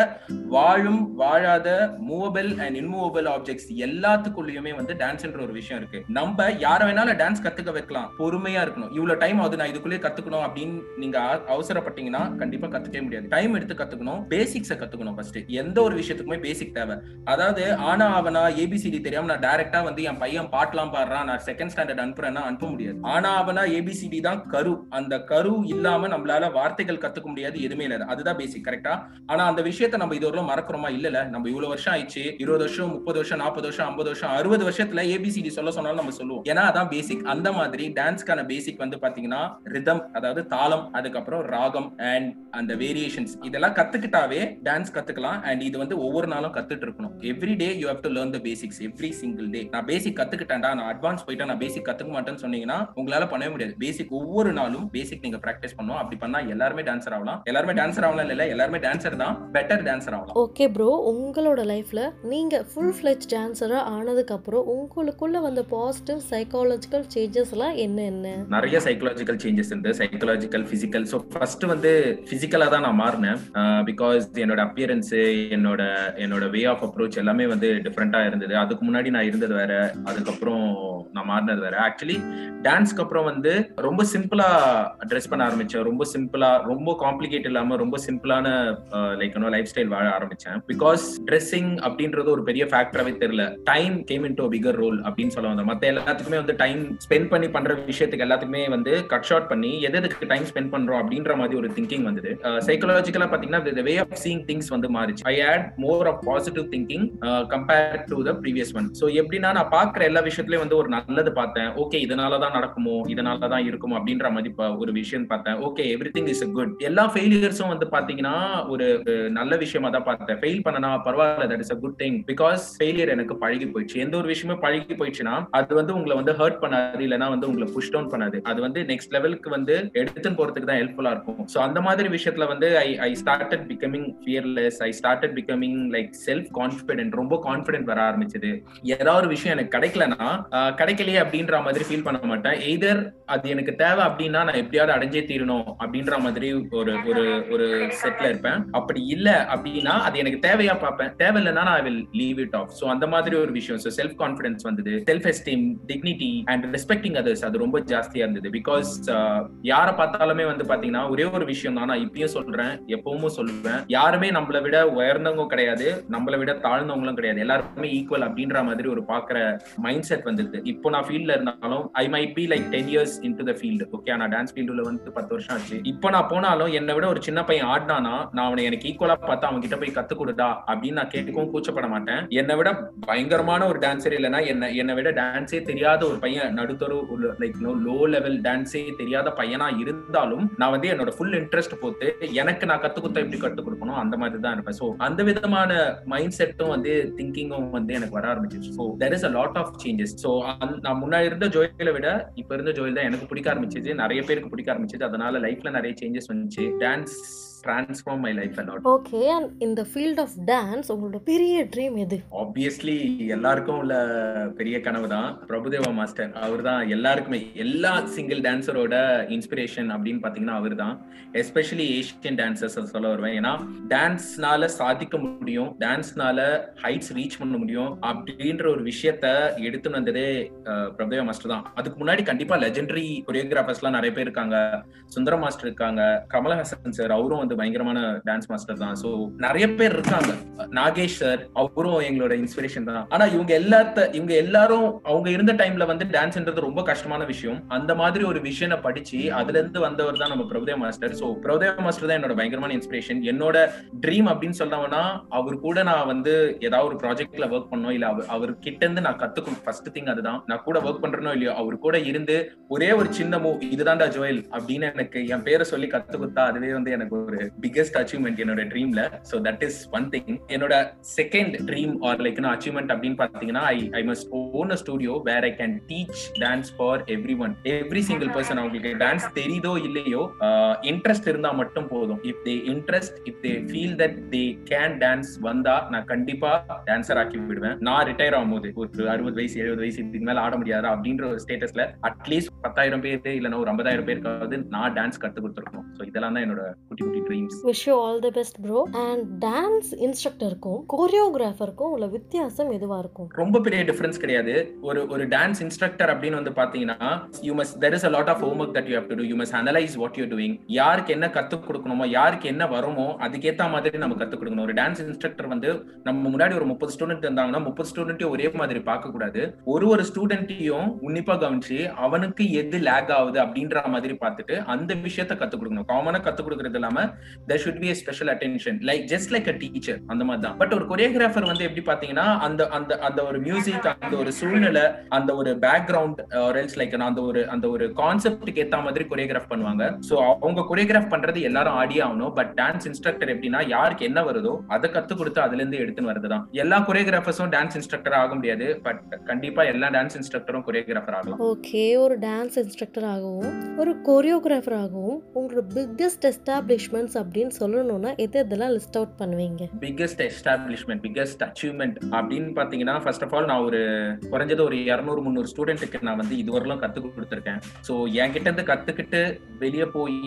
வாழும் வாழாத மூவபிள் அண்ட் இன்மூவபிள் ஆப்ஜெக்ட்ஸ் எல்லாத்துக்குள்ளயுமே வந்து டான்ஸ்ன்ற ஒரு விஷயம் இருக்கு. நம்ம யார வேணாலும் டான்ஸ் கத்துக்க வைக்கலாம். பொறுமையா இருக்கணும். இவ்வளவு டைம் ஆகுது நான் இதுக்குள்ளே கத்துக்கணும் அப்படின்னு நீங்க அவசரப்பட்டீங்கன்னா கண்டிப்பா கத்துக்கவே முடியாது. டைம் எடுத்து கத்துக்கணும். பேசிக்ஸ கத்துக்கணும் ஃபர்ஸ்ட் எந்த ஒரு விஷயத்துக்குமே பேசிக் தேவை. அதாவது ஆனா அவனா ஏபிசிடி தெரியாம நான் டைரக்டா வந்து என் பையன் பாட்டெல்லாம் பாடுறான். நான் செகண்ட் ஸ்டாண்டர்ட் அனுப்புறேன்னா அனுப்ப முடியாது. ஆனா அவனா ஏபிசிடி தான் கரு. அந்த கரு இல்லாம நம்மளால வார்த்தைகள் கத்துக்க முடியாது எதுவுமே இல்லை. அதுதான் பேசிக் கரெக்டா ஆனா அந்த விஷயத்த நம்ம இது மறக்கிறோமா? இல்லல நம்ம இவ்வளவு வருஷம் ஆயிடுச்சு. இருபது வருஷம் முப்பது வருஷம் நாற்பது வருஷம் ஐம்பது வருஷம் அறுபது வருஷத்துல ஏபிசிடி சொல்ல சொன்னாலும் நம்ம சொல்லுவோம். ஏன்னா அதான் பேசிக் அந்த மாதிரி டான்ஸ்க்கான பேசிக் வந்து பாத்தீங்கன்னா ரிதம் அதாவது தாளம் அதுக்கப்புறம் ராகம் அண்ட் அந்த வேரியேஷன்ஸ் இதெல்லாம் கத்துக்கிட்டாவே டான்ஸ் கத்துக்கலாம். அண்ட் இது வந்து ஒவ்வொரு நாளும் கத்துட்டு இருக்கணும். Every day you have to learn the basics every single day நான் பேசிக் கத்துக்கிட்டேன்டா நான் அட்வான்ஸ் போயிட்டா நான் பேசிக் கத்துக்க மாட்டேன்னு சொன்னீங்கன்னா உங்களால பண்ணவே முடியாது. பேசிக் ஒவ்வொரு நாளும் பேசிக் நீங்க பிராக்டிஸ் பண்ணணும். அப்படி பண்ணா எல்லாருமே டான்சர் ஆகலாம். எல்லாருமே டான்சர் ஆகலாம் இல்ல எல்லாருமே டான்சர் தான். பெட்டர் டான்சர் ஆகலாம். ஓகே ப்ரோ உங்களோட லைஃப்ல நீங்க ஃபுல் ஃபிளெஜ் டான்சரா ஆனதுக்கு அப்புறம் உங்களுக்குள்ள வந்த பாசிட்டிவ் சைக்காலஜிக்கல் சேஞ்சஸ் சேஞ்சஸ்லாம் என்ன என்ன? நிறைய சைக்கலாஜிக்கல் சேஞ்சஸ் இருந்து சைக்கலாஜிக்கல் பிசிக்கல் ஸோ ஃபர்ஸ்ட் வந்து பிசிக்கலா தான் நான் மாறினேன். பிகாஸ் என்னோட அப்பியரன்ஸ் என்னோட என்னோட வே ஆஃப் அப்ரோச் எல்லாமே வந்து டிஃப்ரெண்டா இருந்தது. அதுக்கு முன்னாடி நான் இருந்தது வேற. அதுக்கப்புறம் நான் மாறினது வேற. ஆக்சுவலி டான்ஸ்க்கு அப்புறம் வந்து ரொம்ப சிம்பிளா ட்ரெஸ் பண்ண ஆரம்பிச்சேன். ரொம்ப சிம்பிளா ரொம்ப காம்ப்ளிகேட் இல்லாம ரொம்ப சிம்பிளான லைக் லைஃப் ஸ்டைல் வாழ ஆரம்பிச்சேன். பிகாஸ் ட்ரெஸ்ஸிங் அப்படின்றது ஒரு பெரிய ஃபேக்டராகவே தெரியல. Time came in to figure role அப்படின்னு சொல்ல வந்தேன் மற்ற எல்லாத்துக்குமே வந்து டைம் ஸ்பெண்ட் பண்ணி பண்ற விஷயத்துக்கு எல்லாத்துக்குமே வந்து கட் ஷார்ட் பண்ணி எது எதுக்கு டைம் ஸ்பெண்ட் பண்றோம் அப்படின்ற மாதிரி ஒரு திங்கிங் வந்தது. சைக்கலாஜிக்கலா பாத்தீங்கன்னா வே ஆஃப் சீங் திங்ஸ் வந்து மாறிச்சு. I add more of positive thinking compare to the previous one so எப்படின்னா நான் பாக்குற எல்லா விஷயத்துலயும் வந்து ஒரு நல்லது பார்த்தேன். ஓகே இதனாலதான் நடக்குமோ இதனாலதான் இருக்குமோ அப்படின்ற மாதிரி ஒரு விஷயம் பார்த்தேன். Okay everything is good எல்லா ஃபெயிலியர்ஸும் வந்து பாத்தீங்கன்னா ஒரு நல்ல விஷயமா தான் பார்த்தேன். ஃபெயில் பண்ணனா பரவாயில்ல that is a good thing because failure எனக்கு பழகி போயிடுச்சு. எந்த ஒரு விஷயமே பழகி போயிடுச்சுன்னா அது வந்து உங்களை வந்து ஹர்ட் பண்ண இல்லைன்னா வந்து உங்களை புஷ் டவுன் பண்ணாது. அது வந்து நெக்ஸ்ட் லெவலுக்கு வந்து எடுத்துன்னு போறதுக்கு தான் ஹெல்ப்ஃபுல்லா இருக்கும். ஸோ அந்த மாதிரி விஷயத்துல வந்து I I started becoming fearless I started becoming like self confident ரொம்ப கான்ஃபிடென்ட் வர ஆரம்பிச்சது. ஏதாவது ஒரு விஷயம் எனக்கு கிடைக்கலன்னா கிடைக்கலையே அப்படின்ற மாதிரி ஃபீல் பண்ண மாட்டேன். எய்தர் அது எனக்கு தேவை அப்படின்னா நான் எப்படியாவது அடைஞ்சே தீரணும் அப்படின்ற மாதிரி ஒரு ஒரு ஒரு செட்ல இருப்பேன். அப்படி இல்ல அப்படின்னா அது எனக்கு தேவையா பார்ப்பேன். தேவையில்லைன்னா நான் will leave it off so அந்த மாதிரி ஒரு விஷயம். ஸோ செல்ஃப் கான்ஃபிடன்ஸ் வந்தது. Self esteem dignity and respecting others அது ரொம்ப ஜாஸ்தியா இருந்தது. பிகாஸ் uh, யாரை பார்த்தாலுமே வந்து பாத்தீங்கன்னா ஒரே ஒரு விஷயம் தான் நான் இப்பயும் சொல்றேன் எப்பவும் சொல்லுவேன். யாருமே நம்மளை விட உயர்ந்தவங்க கிடையாது நம்மளை விட தாழ்ந்தவங்களும் கிடையாது. எல்லாருமே ஈக்குவல் அப்படின்ற மாதிரி ஒரு பாக்குற மைண்ட் செட் வந்தது இப்போ நான் ஃபீல்ட்ல இருந்தாலும் I might be like ten years in to the field okay நான் டான்ஸ் ஃபீல்டுல வந்து பத்து வருஷம் ஆச்சு. இப்போ நான் போனாலும் என்னை விட ஒரு சின்ன பையன் ஆடினானா நான் அவனை எனக்கு ஈக்குவலா பார்த்து அவன் கிட்ட போய் கத்து கொடுடா அப்படின்னு நான் கேட்கவும் கூச்சப்பட மாட்டேன். என்னை விட பயங்கரமான ஒரு டான்சர் இல்லைன்னா என்ன என்னை விட டான்ஸே தெரியாத ஒரு பையன் நடுத்தரு லைக் லோ லெவல் டான்ஸே தெரியாத பையனா இருந்தாலும் நான் வந்து என்னோட ஃபுல் இன்ட்ரெஸ்ட் போட்டு எனக்கு நான் கத்து கொடுத்தா எப்படி கத்து கொடுக்கணும்? அந்த மாதிரி தான் இருப்பேன். ஸோ அந்த விதமான மைண்ட் செட்டும் வந்து திங்கிங்கும் வந்து எனக்கு வர ஆரம்பிச்சிச்சு so there is a lot of changes so நான் முன்னாடி இருந்த ஜோயில விட இப்ப இருந்த ஜோயில் தான் எனக்கு பிடிக்க ஆரம்பிச்சிச்சு. நிறைய பேருக்கு பிடிக்க ஆரம்பிச்சது அதனால லைஃப்ல நிறைய சேஞ்சஸ் வந்துச்சு. Dance transform my life a lot okay and இந்த ஃபீல்ட் ஆஃப் டான்ஸ் உங்களோட பெரிய ட்ரீம் எது? ஆப்வியஸ்லி எல்லாருக்கும் உள்ள பெரிய கனவு தான். பிரபுதேவா மாஸ்டர் அவர் தான் எல்லாருக்குமே எல்லா சிங்கிள் டான்சரோட இன்ஸ்பிரேஷன் அப்படின்னு பாத்தீங்கன்னா அவர் தான். எஸ்பெஷலி ஏஷியன் டான்சர்ஸ் சொல்ல வருவேன். ஏன்னா டான்ஸ்னால சாதிக்க முடியும் டான்ஸ்னால ஹைட்ஸ் ரீச் பண்ண முடியும் அப்படின்ற ஒரு விஷயத்த எடுத்துன்னு வந்ததே பிரபுதேவா மாஸ்டர் தான். அதுக்கு முன்னாடி கண்டிப்பா லெஜெண்டரி கொரியோகிராஃபர்ஸ் எல்லாம் நிறைய பேர் இருக்காங்க. சுந்தரம் மாஸ்டர் இருக்காங்க கமலஹாசன் சார் அவரும் வந்து பயங்கரமான டான்ஸ் மாஸ்டர் தான். சோ நிறைய பேர் இருக்காங்க. நாகேஷ் சார் அவரும் எங்களோட இன்ஸ்பிரேஷன் தான். ஆனா இவங்க எல்லாத்த இவங்க எல்லாரும் அவங்க இருந்த டைம்ல வந்து டான்ஸ்ன்றது ரொம்ப கஷ்டமான விஷயம். அந்த மாதிரி ஒரு விஷயனை படிச்சு அதுல இருந்து வந்தவர் தான் நம்ம Prabhudeva master so Prabhudeva master தான் என்னோட பயங்கரமான இன்ஸ்பிரேஷன் என்னோட ட்ரீம் அப்படின்னு சொன்னவனா அவர் கூட நான் வந்து ஏதாவது ஒரு ப்ராஜெக்ட்ல ஒர்க் பண்ணோம் இல்ல அவர் அவர் கிட்ட இருந்து நான் கத்துக்கும் ஃபர்ஸ்ட் திங் அதுதான். நான் கூட ஒர்க் பண்றேனோ இல்லையோ அவர் கூட இருந்து ஒரே ஒரு சின்ன மூவ் இதுதான்டா ஜோயல் அப்படின்னு எனக்கு என் பேரை சொல்லி கத்து கொடுத்தா அதுவே வந்து எனக்கு ஒரு பிக்கெஸ்ட் அச்சீவ்மெண்ட் என்னோட ட்ரீம்ல so that is one thing என்னோட second dream are like achievement அப்படின்னு பாத்தீங்கன்னா I I must own a studio where I can teach dance for everyone every single person அவங்களுக்கு டான்ஸ் தெரியுதோ இல்லையோ இன்ட்ரெஸ்ட் இருந்தா மட்டும் போதும். If they interest if they feel that they can dance வந்தா நான் கண்டிப்பா டான்சர் ஆக்கி விடுவேன். நான் ரிட்டையர் ஆகும்போது ஒரு அறுபது வயசு எழுபது வயசு இதுக்கு மேல ஆட முடியாதா அப்படின்ற ஒரு ஸ்டேட்டஸ்ல அட்லீஸ்ட் பத்தாயிரம் பேர் இல்லைன்னா ஒரு ஐம்பதாயிரம் பேருக்காவது நான் டான்ஸ் கத்து கொடுத்துருக்கணும். ஸோ இதெல்லாம் தான் என்னோட குட்டி குட்டி dreams wish you all the best bro and dance இன்ஸ்ட்ரக்டருக்கும் கோரியோகிராஃபருக்கும் உள்ள வித்தியாசம் எதுவா இருக்கும்? ரொம்ப பெரிய டிஃபரன்ஸ் கிடையாது. ஒரு ஒரு டான்ஸ் இன்ஸ்ட்ரக்டர் அப்படின்னு வந்து பாத்தீங்கன்னா you must there is a lot of homework that you have to do you must analyse what you doing யாருக்கு என்ன கத்து கொடுக்கணுமோ யாருக்கு என்ன வருமோ அதுக்கேத்த மாதிரி நம்ம கத்து கொடுக்கணும். ஒரு டான்ஸ் இன்ஸ்ட்ரக்டர் வந்து நம்ம முன்னாடி ஒரு முப்பது ஸ்டூடெண்ட் இருந்தாங்கன்னா முப்பது ஸ்டூடெண்ட்டையும் ஒரே மாதிரி பார்க்க கூடாது ஒரு ஒரு ஸ்டூடெண்ட்டையும் உன்னிப்பா கவனிச்சு அவனுக்கு எது லேக் ஆகுது அப்படின்ற மாதிரி பார்த்துட்டு அந்த விஷயத்த கத்து கொடுக்கணும். காமனா கத்து கொடுக்கறது இல்லாம there should be special attention like just like a teacher அந்த மாதிரி தான் பட் ஒரு கொரியோகிராஃபர் வந்து எப்படி பாத்தீங்கன்னா அந்த அந்த அந்த ஒரு மியூசிக் அந்த ஒரு சூழ்நிலை அந்த ஒரு பேக்ரவுண்ட் எல்ஸ் லைக் அந்த ஒரு அந்த ஒரு கான்செப்டுக்கு ஏத்த மாதிரி கொரியோகிராஃப் பண்ணுவாங்க. சோ அவங்க கொரியோகிராஃப் பண்றது எல்லாரும் ஆடி ஆகணும். பட் டான்ஸ் இன்ஸ்ட்ரக்டர் எப்படின்னா யாருக்கு என்ன வருதோ அதை கத்து கொடுத்து அதுல இருந்து எடுத்துன்னு வருதுதான் எல்லா கொரியோகிராஃபர்ஸும் டான்ஸ் இன்ஸ்ட்ரக்டர் ஆக முடியாது. பட் கண்டிப்பா எல்லா டான்ஸ் இன்ஸ்ட்ரக்டரும் கொரியோகிராஃபர் ஆகலாம். ஓகே ஒரு டான்ஸ் இன்ஸ்ட்ரக்டர் ஆகவும் ஒரு கொரியோகிராஃபர் ஆகவும் உங்களோட பிக்கஸ்ட் எஸ்டாப்ளிஷ்மெண்ட்ஸ் அப்படின்னு சொல்லணும்னா எது எதெல்லாம் லிஸ்ட் அவுட் பண்ணுவீங்க? பிக்கஸ்ட் எஸ்டாப்ளிஷ்மெண்ட் பிக்கஸ்ட் அச்சீவ்மெண்ட் அப்படின்னு பாத்தீங்கன்னா ஃபர்ஸ்ட் ஆஃப் ஆல் நான் ஒரு குறைஞ்சது ஒரு இரநூறு முந்நூறு ஸ்டூடெண்ட்டுக்கு நான் வந்து இதுவரையிலும் கத்து கொடுத்துருக்கேன். ஸோ என்கிட்ட இருந்து கத்துக்கிட்டு வெளியே போய்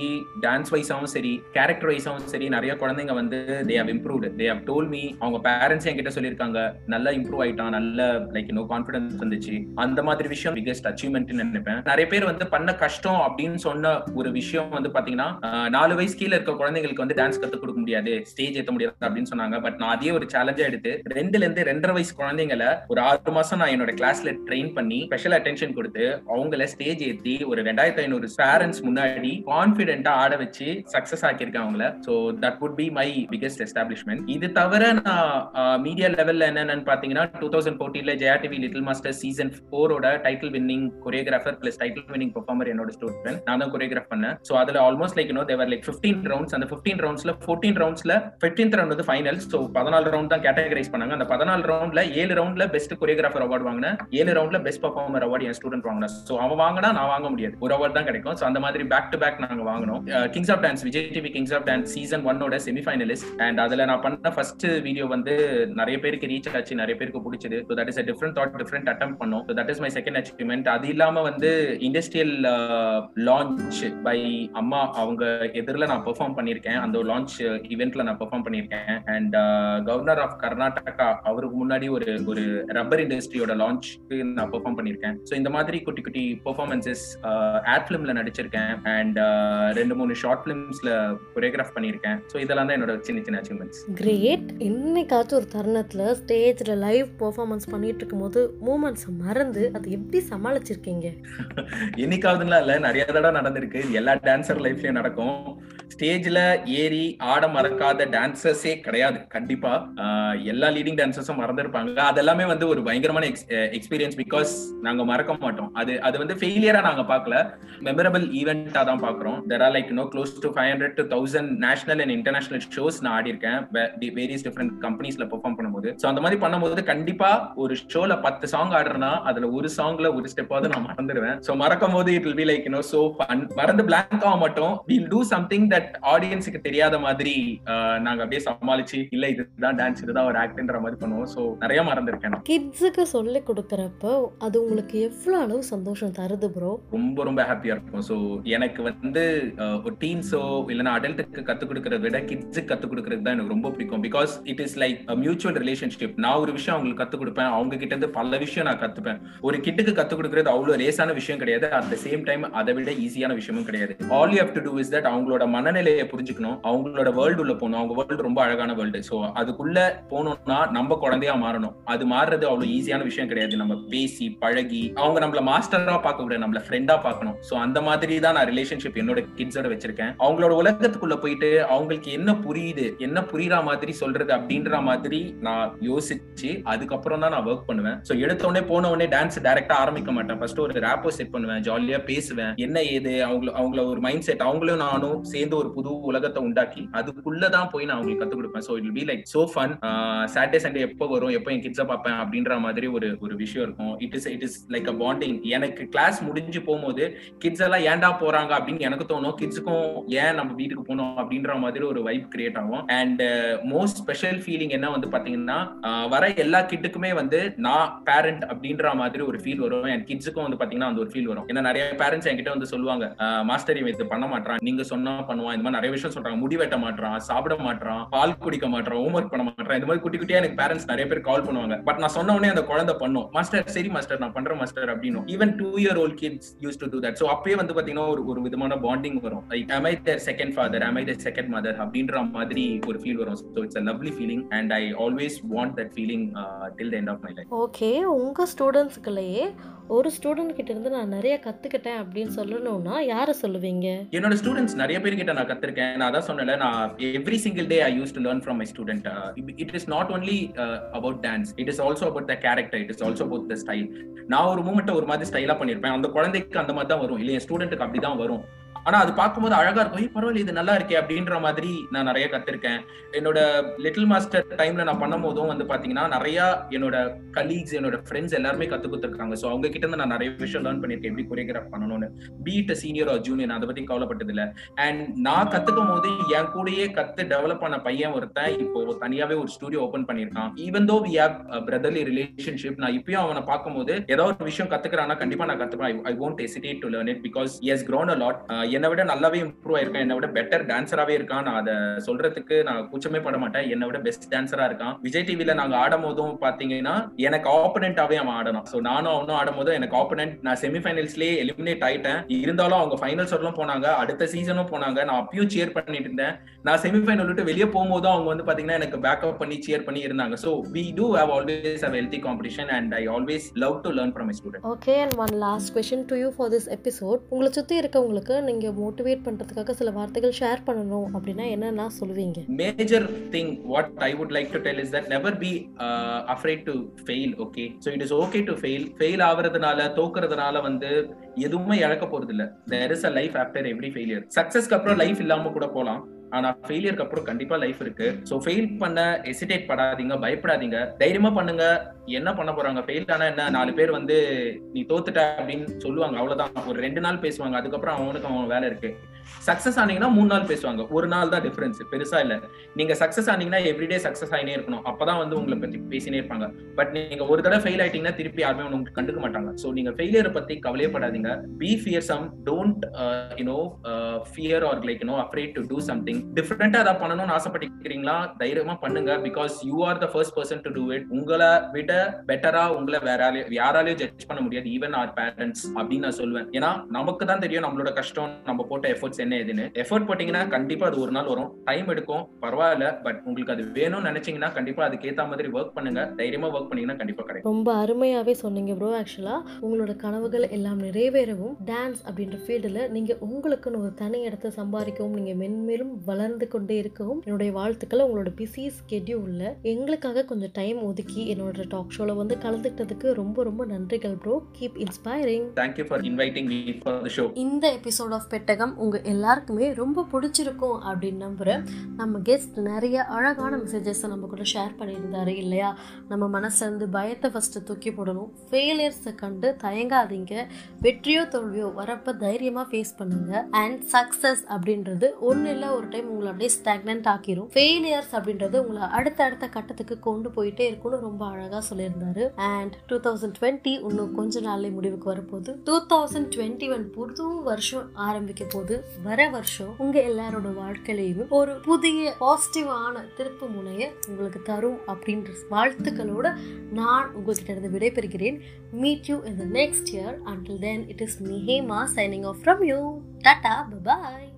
டான்ஸ் வைஸாவும் சரி கேரக்டர் வைஸாவும் சரி நிறைய குழந்தைங்க வந்து they have improved they have told me அவங்க பேரண்ட்ஸ் என்கிட்ட சொல்லியிருக்காங்க நல்லா இம்ப்ரூவ் ஆயிட்டான் நல்ல லைக் நோ கான்ஃபிடன்ஸ் வந்துச்சு. அந்த மாதிரி விஷயம் பிகஸ்ட் அச்சீவ்மெண்ட் நினைப்பேன். நிறைய பேர் வந்து பண்ண கஷ்டம் அப்படின்னு சொன்ன ஒரு விஷயம் வந்து பாத்தீங்கன்னா நாலு வயசு கீழே இருக்க குழந்தைங்களுக்கு வந்து டான்ஸ் கத்துக் கொடுக்க முடியாது ஸ்டேஜ் ஏத்த முடியாது அப்படின்னு சொன்னாங்க. பட் நான் அதே ஒரு சேலஞ்சா எடுத்து ரெண்டுல இருந்து ரெண்டரை வயசு குழந்தைங்களை ஒரு ஆறு மாசம் நான் என்னோட கிளாஸ்ல ட்ரெயின் பண்ணி ஸ்பெஷல் அட்டென்ஷன் கொடுத்து அவங்கள ஸ்டேஜ் ஏத்தி ஒரு ரெண்டாயிரத்தி ஐநூறு பேரண்ட்ஸ் முன்னாடி கான்பிடென்டா ஆட வச்சு சக்சஸ் ஆக்கியிருக்கேன் அவங்கள. So that would be my biggest establishment இது தவிர நான் மீடியா லெவல்ல என்னென்னு பாத்தீங்கன்னா two thousand ஃபோர்டீன்ல Jaya TV little master season ஃபோரோட title winning choreographer plus title winning performer என்னோட ஸ்டூடெண்ட் நான் தான் கொரியோகிராஃப் பண்ணேன். சோ அதுல ஆல்மோஸ்ட் லைக் நோ தேவர் லைக் ஃபிஃப்டீன் ரவுண்ட்ஸ் அந்த பிப்டீன் ரவுண்ட்ஸ்ல ஃபோர்டீன் ரவுண்ட்ஸ்ல பிப்டீன்த் ரவுண்ட் வந்து ஃபைனல் ஸோ பதினாலு ரவுண்ட் தான் கேட்டகரைஸ் பண்ணாங்க. அந்த பதினாலு ரவுண்ட்ல ஏழு ரவுண்ட்ல பெஸ்ட் கொரியோகிராஃபர் அவார்டு வாங்கினேன் ஏழு ரவுண்ட்ல பெஸ்ட் பர்ஃபார்மர் அவார்டு என் ஸ்டூடெண்ட் வாங்கினேன் ஸோ அவன் வாங்கினா நான் வாங்க முடியாது. ஒரு அவார்டு தான் கிடைக்கும். ஸோ அந்த மாதிரி பேக் டு பேக் நாங்க வாங்கினோம். Kings of dance Vijay TV kings of dance season ஒன்னோட செமிஃபைனலிஸ்ட் அண்ட் அதுல நான் பண்ண ஃபர்ஸ்ட் வீடியோ வந்து நிறைய பேருக்கு ரீச் ஆச்சு நிறைய பேருக்கு பிடிச்சது. So that is a different thought different attempt பண்ணோம். So that is my second achievement அது இல்லாம வந்து இண்டஸ்ட்ரியல் லான்ச் பை அம்மா அவங்க எதிரில் நான் பெர்ஃபார்ம் பண்ணியிருக்கேன். அந்த லான்ச் இவெண்ட்ல நான் பெர்ஃபார்ம் பண்ணியிருக்கேன். அண்ட் கவர்னர் ஆஃப் கர்நாடகா அவருக்கு முன்னாடி ஒரு ஒரு ரப்பர் இண்டஸ்ட்ரியோட லான்ச்க்கு நான் பெர்ஃபார்ம் பண்ணியிருக்கேன். ஸோ இந்த மாதிரி குட்டி குட்டி பெர்ஃபார்மன்சஸ் ஆட் ஃபிலிம்ல நடிச்சிருக்கேன். அண்ட் ரெண்டு மூணு ஷார்ட் ஃபிலிம்ஸ்ல கொரியோகிராஃப் பண்ணியிருக்கேன். ஸோ இதெல்லாம் தான் என்னோட சின்ன சின்ன அச்சீவ்மெண்ட்ஸ் கிரேட் என்னைக்காச்சும் ஒரு தருணத்தில் ஸ்டேஜில் லைவ் பெர்ஃபார்மன்ஸ் பண்ணிட்டு இருக்கும்போது மூமெண்ட்ஸை மறந்து அதை எப்படி சமாளிச்சிருக்கீங்க? *laughs* என்னைக்காவதுலாம் இல்ல நிறைய தடவை நடந்திருக்கு. எல்லா டான்சர் லைஃப்லயும் நடக்கும். ஸ்டேஜ்ல ஏறி ஆட மறக்காத டான்சர்ஸே கிடையாது. கண்டிப்பா எல்லா லீடிங் டான்சர்ஸும் மறந்துருப்பாங்க. அதெல்லாமே வந்து ஒரு பயங்கரமான எக்ஸ்பீரியன்ஸ் பிகாஸ் நாங்க மறக்க மாட்டோம். அது அது வந்து ஃபெயிலியரா நாங்க பார்க்கல. மெமரபிள் ஈவெண்டா தான் பாக்குறோம் there are like no close to five hundred to thousand national and international shows நான் ஆடி இருக்கேன் வேரியஸ் டிஃப்ரெண்ட் கம்பெனிஸ்ல பெர்ஃபார்ம் பண்ணும்போது. ஸோ அந்த மாதிரி பண்ணும்போது கண்டிப்பா ஒரு ஷோல பத்து சாங் ஆடுறேன்னா அதுல ஒரு சாங்ல ஒரு ஸ்டெப்பாவது நான் மறந்துடுவேன் ஸோ மறக்கும் போது it will be like no so fun மறந்து பிளாங்க் ஆக மாட்டோம். வில் டூ சம்திங் தட் ஆடியன்ஸுக்கு தெரியாத மாதிரி நாங்க அப்படியே சமாளிச்சு இல்ல இதுதான் டான்ஸ் இதுதான் ஒரு ஆக்ட்ன்ற மாதிரி பண்ணுவோம். ஸோ நிறைய மறந்துருக்கேன் கிட்ஸுக்கு சொல்லி கொடுக்குறப்ப அது உங்களுக்கு எவ்வளோ அளவு சந்தோஷம் தருது ப்ரோ ரொம்ப ரொம்ப ஹாப்பியா இருக்கும். ஸோ எனக்கு வந்து ஒரு டீன்ஸோ இல்லைன்னா அடல்ட்டுக்கு கத்துக் கொடுக்கறத விட கிட்ஸுக்கு கத்துக் கொடுக்கறது தான் எனக்கு ரொம்ப பிடிக்கும். Because it is like mutual relationship நான் ஒரு விஷயம் அவங்களுக்கு கத்துக் கொடுப்பேன் அவங்க கிட்ட இருந்து பல விஷயம் நான் கத்துப்பேன். ஒரு கிட்டுக்கு கத்துக் கொடுக்கறது அவ்வளவு லேசான விஷயம் கிடையாது. அட் த சேம் டைம் அதை விட ஈஸியான விஷயமும் கிடையாது. All you have to do is that அவங்களோட மனநிலையை புரிஞ்சுக்கணும். அவங்களோட வேர்ல்டு உள்ள போகணும். அவங்க வேர்ல்டு ரொம்ப அழகான வேர்ல்டு ஸோ அதுக்குள்ள போகணும்னா நம்ம குழந்தையா மாறணும். அது மாறுறது அவ்வளவு ஈஸியான விஷயம் கிடையாது. நம்ம பேசி பழகி அவங்க நம்மள மாஸ்டரா பார்க்க கூடாது நம்மள ஃப்ரெண்டா பார்க்கணும். ஸோ அந்த மாதிரி தான் நான் ரிலேஷன்ஷிப் என்னோட கிட்ஸோட வச்சிருக்கேன். அவங்களோட உலகத்துக்குள்ள போயிட்டு அவங்களுக்கு என்ன புரியுது என்ன புரியுற மாதிரி சொல்றது அப்படின்ற மாதிரி நான் யோசிச்சு அதுக்கப்புறம் தான் நான் ஒர்க் பண்ணுவேன். ஸோ எடுத்த உடனே போன உடனே டான்ஸ் டைரக்டா ஆரம்பிக்க மாட்டேன். ஃபர்ஸ்ட் ஒரு ரேப்போ செட் பண்ணுவேன் ஜாலியா பேசுவேன். என்ன ஏது? அவங்கள அவங்கள ஒரு மைண்ட் செட் அவங்களும் நானும் சேர்ந்து ஒரு புது உலகத்தை உண்டாக்கி அதுக்குள்ளதான் போய் நான் அவங்களுக்கு கத்துக் கொடுப்பேன். So it be like so fun Saturday Sunday எப்போ வரும் எப்போ என் கிட்ஸை பார்ப்பேன் அப்படின்ற மாதிரி ஒரு ஒரு விஷயம் இருக்கும். It is it is like a bonding எனக்கு கிளாஸ் முடிஞ்சு போகும்போது கிட்ஸ் எல்லாம் ஏன்டா போறாங்க அப்படின்னு எனக்கு தோணும். கிட்ஸுக்கும் ஏன் நம்ம வீட்டுக்கு போனோம் அப்படின்ற மாதிரி ஒரு வைப் கிரியேட் ஆகும். அண்ட் மோஸ்ட் ஸ்பெஷல் ஃபீலிங் என்ன வந்து பாத்தீங்கன்னா வர எல்லா கிட்டுக்குமே வந்து நான் பேரண்ட் அப்படின்ற மாதிரி ஒரு ஃபீல் வரும். என் கிட்ஸுக்கும் வந்து பாத்தீங்கன்னா அந்த ஒரு ஃபீல் வரும். ஏன்னா நிறைய பேரண்ட்ஸ் என்கிட்ட வந்து சொல்லுவாங்க மாஸ்டர் இவன் இது பண்ண மாட்டான் நீங்க சொன்னா பண்ணுவான். இந்த மாதிரி நிறைய விஷயம் சொல்றாங்க. முடி வெட்ட மாட்டான் சாப்பிட மாட்டான் பால் குடிக்க மாட்டான் ஹோம்ஒர்க் பண்ண மாட்டான் இந்த மாதிரி குட்டி குட்டியா எனக்கு பேரண்ட்ஸ் நிறைய பேர் கால் பண்ணுவாங்க. பட் நான் சொன்ன உடனே அந்த குழந்தை பண்ணும். மாஸ்டர் சரி மாஸ்டர் நான் பண்றேன் மாஸ்டர் அப்படின்னு even two year old kids use to do that so அப்பயே வந்து பாத்தீங்கன்னா ஒரு ஒரு விதமான பாண்டிங் வரும். Like am I their second father am I their second mother அப்படின்ற மாதிரி ஒரு ஃபீல் வரும். So it's a lovely feeling and I always want that feeling till the end of my life okay உங்கள் ஸ்டூடெண்ட்ஸுக்குள்ளேயே ஒரு ஸ்டூடெண்ட் கிட்ட இருந்து நான் நிறைய கற்றுக்கிட்டேன் அப்படின்னு சொல்லணும்னா யாரை சொல்லுவீங்க? என்னோட ஸ்டூடெண்ட்ஸ் நிறைய பேர்கிட்ட நான் கத்திருக்கேன். நான் அதான் சொன்னல நான் every single day I use to learn from my student it is not only about dance it is also about the character it is also about the style நான் ஒரு மூமெண்ட்டை ஒரு மாதிரி ஸ்டைலா பண்ணிருப்பேன். அந்த குழந்தைக்கு அந்த மாதிரி தான் வரும் இல்லையா ஸ்டூடெண்ட்டுக்கு அப்படிதான் வரும். ஆனா அது பார்க்கும்போது அழகா இருக்கும். பரவாயில்ல இது நல்லா இருக்கே அப்படின்ற மாதிரி நான் நிறைய கத்திருக்கேன். என்னோட லிட்டில் மாஸ்டர் டைம்ல நான் பண்ணும் போதும் வந்து பாத்தீங்கன்னா நிறைய என்னோட கலீக்ஸ் என்னோட ஃப்ரெண்ட்ஸ் எல்லாருமே கத்து கொடுத்துருக்காங்க. ஸோ அவங்க கிட்ட இருந்து நான் நிறைய விஷயம் லேர்ன் பண்ணிருக்கேன். எப்படி கொரியோகிராஃப் பண்ணணும்னு. பீட் சீனியர் ஆர் ஜூனியர் அதை பத்தி கவலைப்பட்டது இல்ல. அண்ட் நான் கத்துக்கும் போது என் கூடயே கத்து டெவலப் பண்ண பையன் ஒருத்தன் இப்போ தனியாவே ஒரு ஸ்டுடியோ ஓபன் பண்ணிருக்கான் even though we have brotherly relationship நான் இப்பயும் அவனை பார்க்கும்போது ஏதாவது ஒரு விஷயம் கத்துக்கிறானா கண்டிப்பா நான் கத்துப்பேன். I won't hesitate to learn it because is grown a lot என்னை விட நல்லாவே இம்ப்ரூவ் ஆயிருக்கான். என்னை விட பெட்டர் டான்சராகவே இருக்கான். நான் அதை சொல்றதுக்கு நான் கூச்சமே பட மாட்டேன். என்னை விட பெஸ்ட் டான்சரா இருக்கான். விஜய் டிவில நாங்க ஆடும் போதும் பாத்தீங்கன்னா எனக்கு ஆப்பனண்டாவே அவன் ஆடணும். சோ நானும் அவனும் ஆடும் போது எனக்கு ஆப்பனண்ட் நான் செமிஃபைனல்ஸ்லயே எலிமினேட் ஆயிட்டேன். இருந்தாலும் அவங்க ஃபைனல்ஸ் வரலாம் போனாங்க. அடுத்த சீசனும் போனாங்க. நான் அப்பயும் சேர் பண்ணிட்டு இருந்தேன். நான் செமிஃபைனல் விட்டு வெளியே போகும்போதும் அவங்க வந்து பாத்தீங்கன்னா எனக்கு பேக்கப் பண்ணி சேர் பண்ணி இருந்தாங்க. So we do have always have healthy competition and I always love to learn from my student okay and one last question to you for this episode உங்களை சுத்தி இருக்கவங்களுக்கு நீங்க மோட்டிவேட் பண்றதுக்காக சில வார்த்தைகள் ஷேர் பண்ணணும் அப்படின்னா என்னென்னா சொல்லுவீங்க major thing what I would like to tell is that never be afraid to fail okay so it is okay to fail fail ஆகுறதுனால தோக்குறதுனால வந்து எதுவுமே இழக்க போறது இல்ல there is a life after every failure சக்சஸ்க்கு அப்புறம் லைஃப் இல்லாம கூட போலாம் ஆனா ஃபெயிலியருக்கு அப்புறம் கண்டிப்பா லைஃப் இருக்கு. சோ ஃபெயில் பண்ண எசிடேட் படாதீங்க பயப்படாதீங்க. தைரியமா பண்ணுங்க. என்ன பண்ண போறாங்க? ஃபெயில் ஆனா என்ன? நாலு பேர் வந்து நீ தோத்துட்ட அப்படின்னு சொல்லுவாங்க. அவ்வளவுதான். ஒரு ரெண்டு நாள் பேசுவாங்க. அதுக்கப்புறம் அவனுக்கு அவன் வேலை இருக்கு. சக்சஸ் ஆனீங்கன்னா மூணு நாள் பேசுவாங்க. ஒரு நாள் தான் டிஃபரன்ஸ் பெருசா இல்ல. நீங்க சக்சஸ் ஆனீங்கன்னா எவ்ரிடே சக்சஸ் ஆகினே இருக்கணும். அப்பதான் வந்து உங்களை பத்தி பேசினே இருப்பாங்க. பட் நீங்க ஒரு தடவை ஃபெயில் ஆயிட்டீங்கன்னா திருப்பி யாருமே உங்களுக்கு கண்டுக்க மாட்டாங்க. சோ நீங்க ஃபெயிலியரை பத்தி கவலையப்படாதீங்க. Be fearsome don't you know fear or like you know afraid to do something டிஃப்ரெண்டா அதை பண்ணணும்னு ஆசைப்பட்டிருக்கீங்களா தைரியமா பண்ணுங்க. Because you are the first person to do it உங்களை விட பெட்டரா உங்களை வேற யாராலையும் ஜட்ஜ் பண்ண முடியாது. ஈவன் ஆர் பேரண்ட்ஸ் அப்படின்னு நான் சொல்லுவேன் ஏன்னா நமக்கு தான் தெரியும் நம்மளோட கஷ்டம். நம்ம போட்ட எஃபர்ட்ஸ் என்ன எதுன்னு எஃபர்ட் போட்டீங்கன்னா கண்டிப்பா அது ஒரு நாள் வரும். டைம் எடுக்கும். பரவாயில்ல. பட் உங்களுக்கு அது வேணும்னு நினைச்சீங்கன்னா கண்டிப்பா அதுக்கேத்த மாதிரி ஒர்க் பண்ணுங்க. தைரியமா ஒர்க் பண்ணீங்கன்னா கண்டிப்பா கிடைக்கும். ரொம்ப அருமையாகவே சொன்னீங்க ப்ரோ ஆக்சுவலாக உங்களோட கனவுகள் எல்லாம் நிறைவேறவும். டான்ஸ் அப்படின்ற ஃபீல்டில் நீங்கள் உங்களுக்குன்னு ஒரு தனி இடத்த சம்பாதிக்கவும் நீங்கள் மென்மேலும் வளர்ந்து கொண்டே இருக்கவும் என்னுடைய வாழ்த்துக்களை உங்களோட பிஸி ஸ்கெட்யூலில் எங்களுக்காக கொஞ்சம் டைம் ஒதுக்கி என்னோட டாக் ஷோவில் வந்து கலந்துக்கிட்டதுக்கு ரொம்ப ரொம்ப நன்றிகள் bro keep inspiring thank you for inviting me for the show இந்த எபிசோட் ஆஃப் பெட்டகம் உங்கள் எல்லாருக்குமே ரொம்ப பிடிச்சிருக்கும் அப்படின்னு நம்புகிறேன் நம்ம கெஸ்ட் நிறைய அழகான மெசேஜஸை நம்ம கூட ஷேர் பண்ணியிருந்தாரு இல்லையா? நம்ம மனசுலேருந்து பயத்தை ஃபஸ்ட்டு தூக்கி போடணும். ஃபெயிலியர்ஸை கண்டு தயங்காதீங்க. வெற்றியோ தோல்வியோ வரப்போ தைரியமாக ஃபேஸ் பண்ணுங்க. அண்ட் சக்ஸஸ் அப்படின்றது ஒன்றும் இல்லை ஒரு டைம் உங்களை அப்படியே ஸ்டாக்னன்ட் ஆக்கிரும். ஃபெயிலியர்ஸ் அப்படின்றது உங்களை அடுத்த அடுத்த கட்டத்துக்கு கொண்டு போயிட்டே இருக்கும்னு ரொம்ப அழகாக சொல்லியிருந்தாரு. அண்ட் டூ தௌசண்ட் டுவெண்ட்டி இன்னும் கொஞ்ச நாள்லேயே முடிவுக்கு வரப்போகுது. டூ தௌசண்ட் டுவெண்ட்டி ஒன் புது வருஷம் ஆரம்பிக்க போகுது. வர வருஷம் உங்க எல்லாரோட வாழ்க்கையிலையும் ஒரு புதிய பாசிட்டிவான திருப்பு முனைய உங்களுக்கு தரும் அப்படின்ற வாழ்த்துக்களோட நான் உங்ககிட்ட இருந்து விடைபெறுகிறேன். Meet you in the next year until then it is மிஹேமா signing off from you tata bye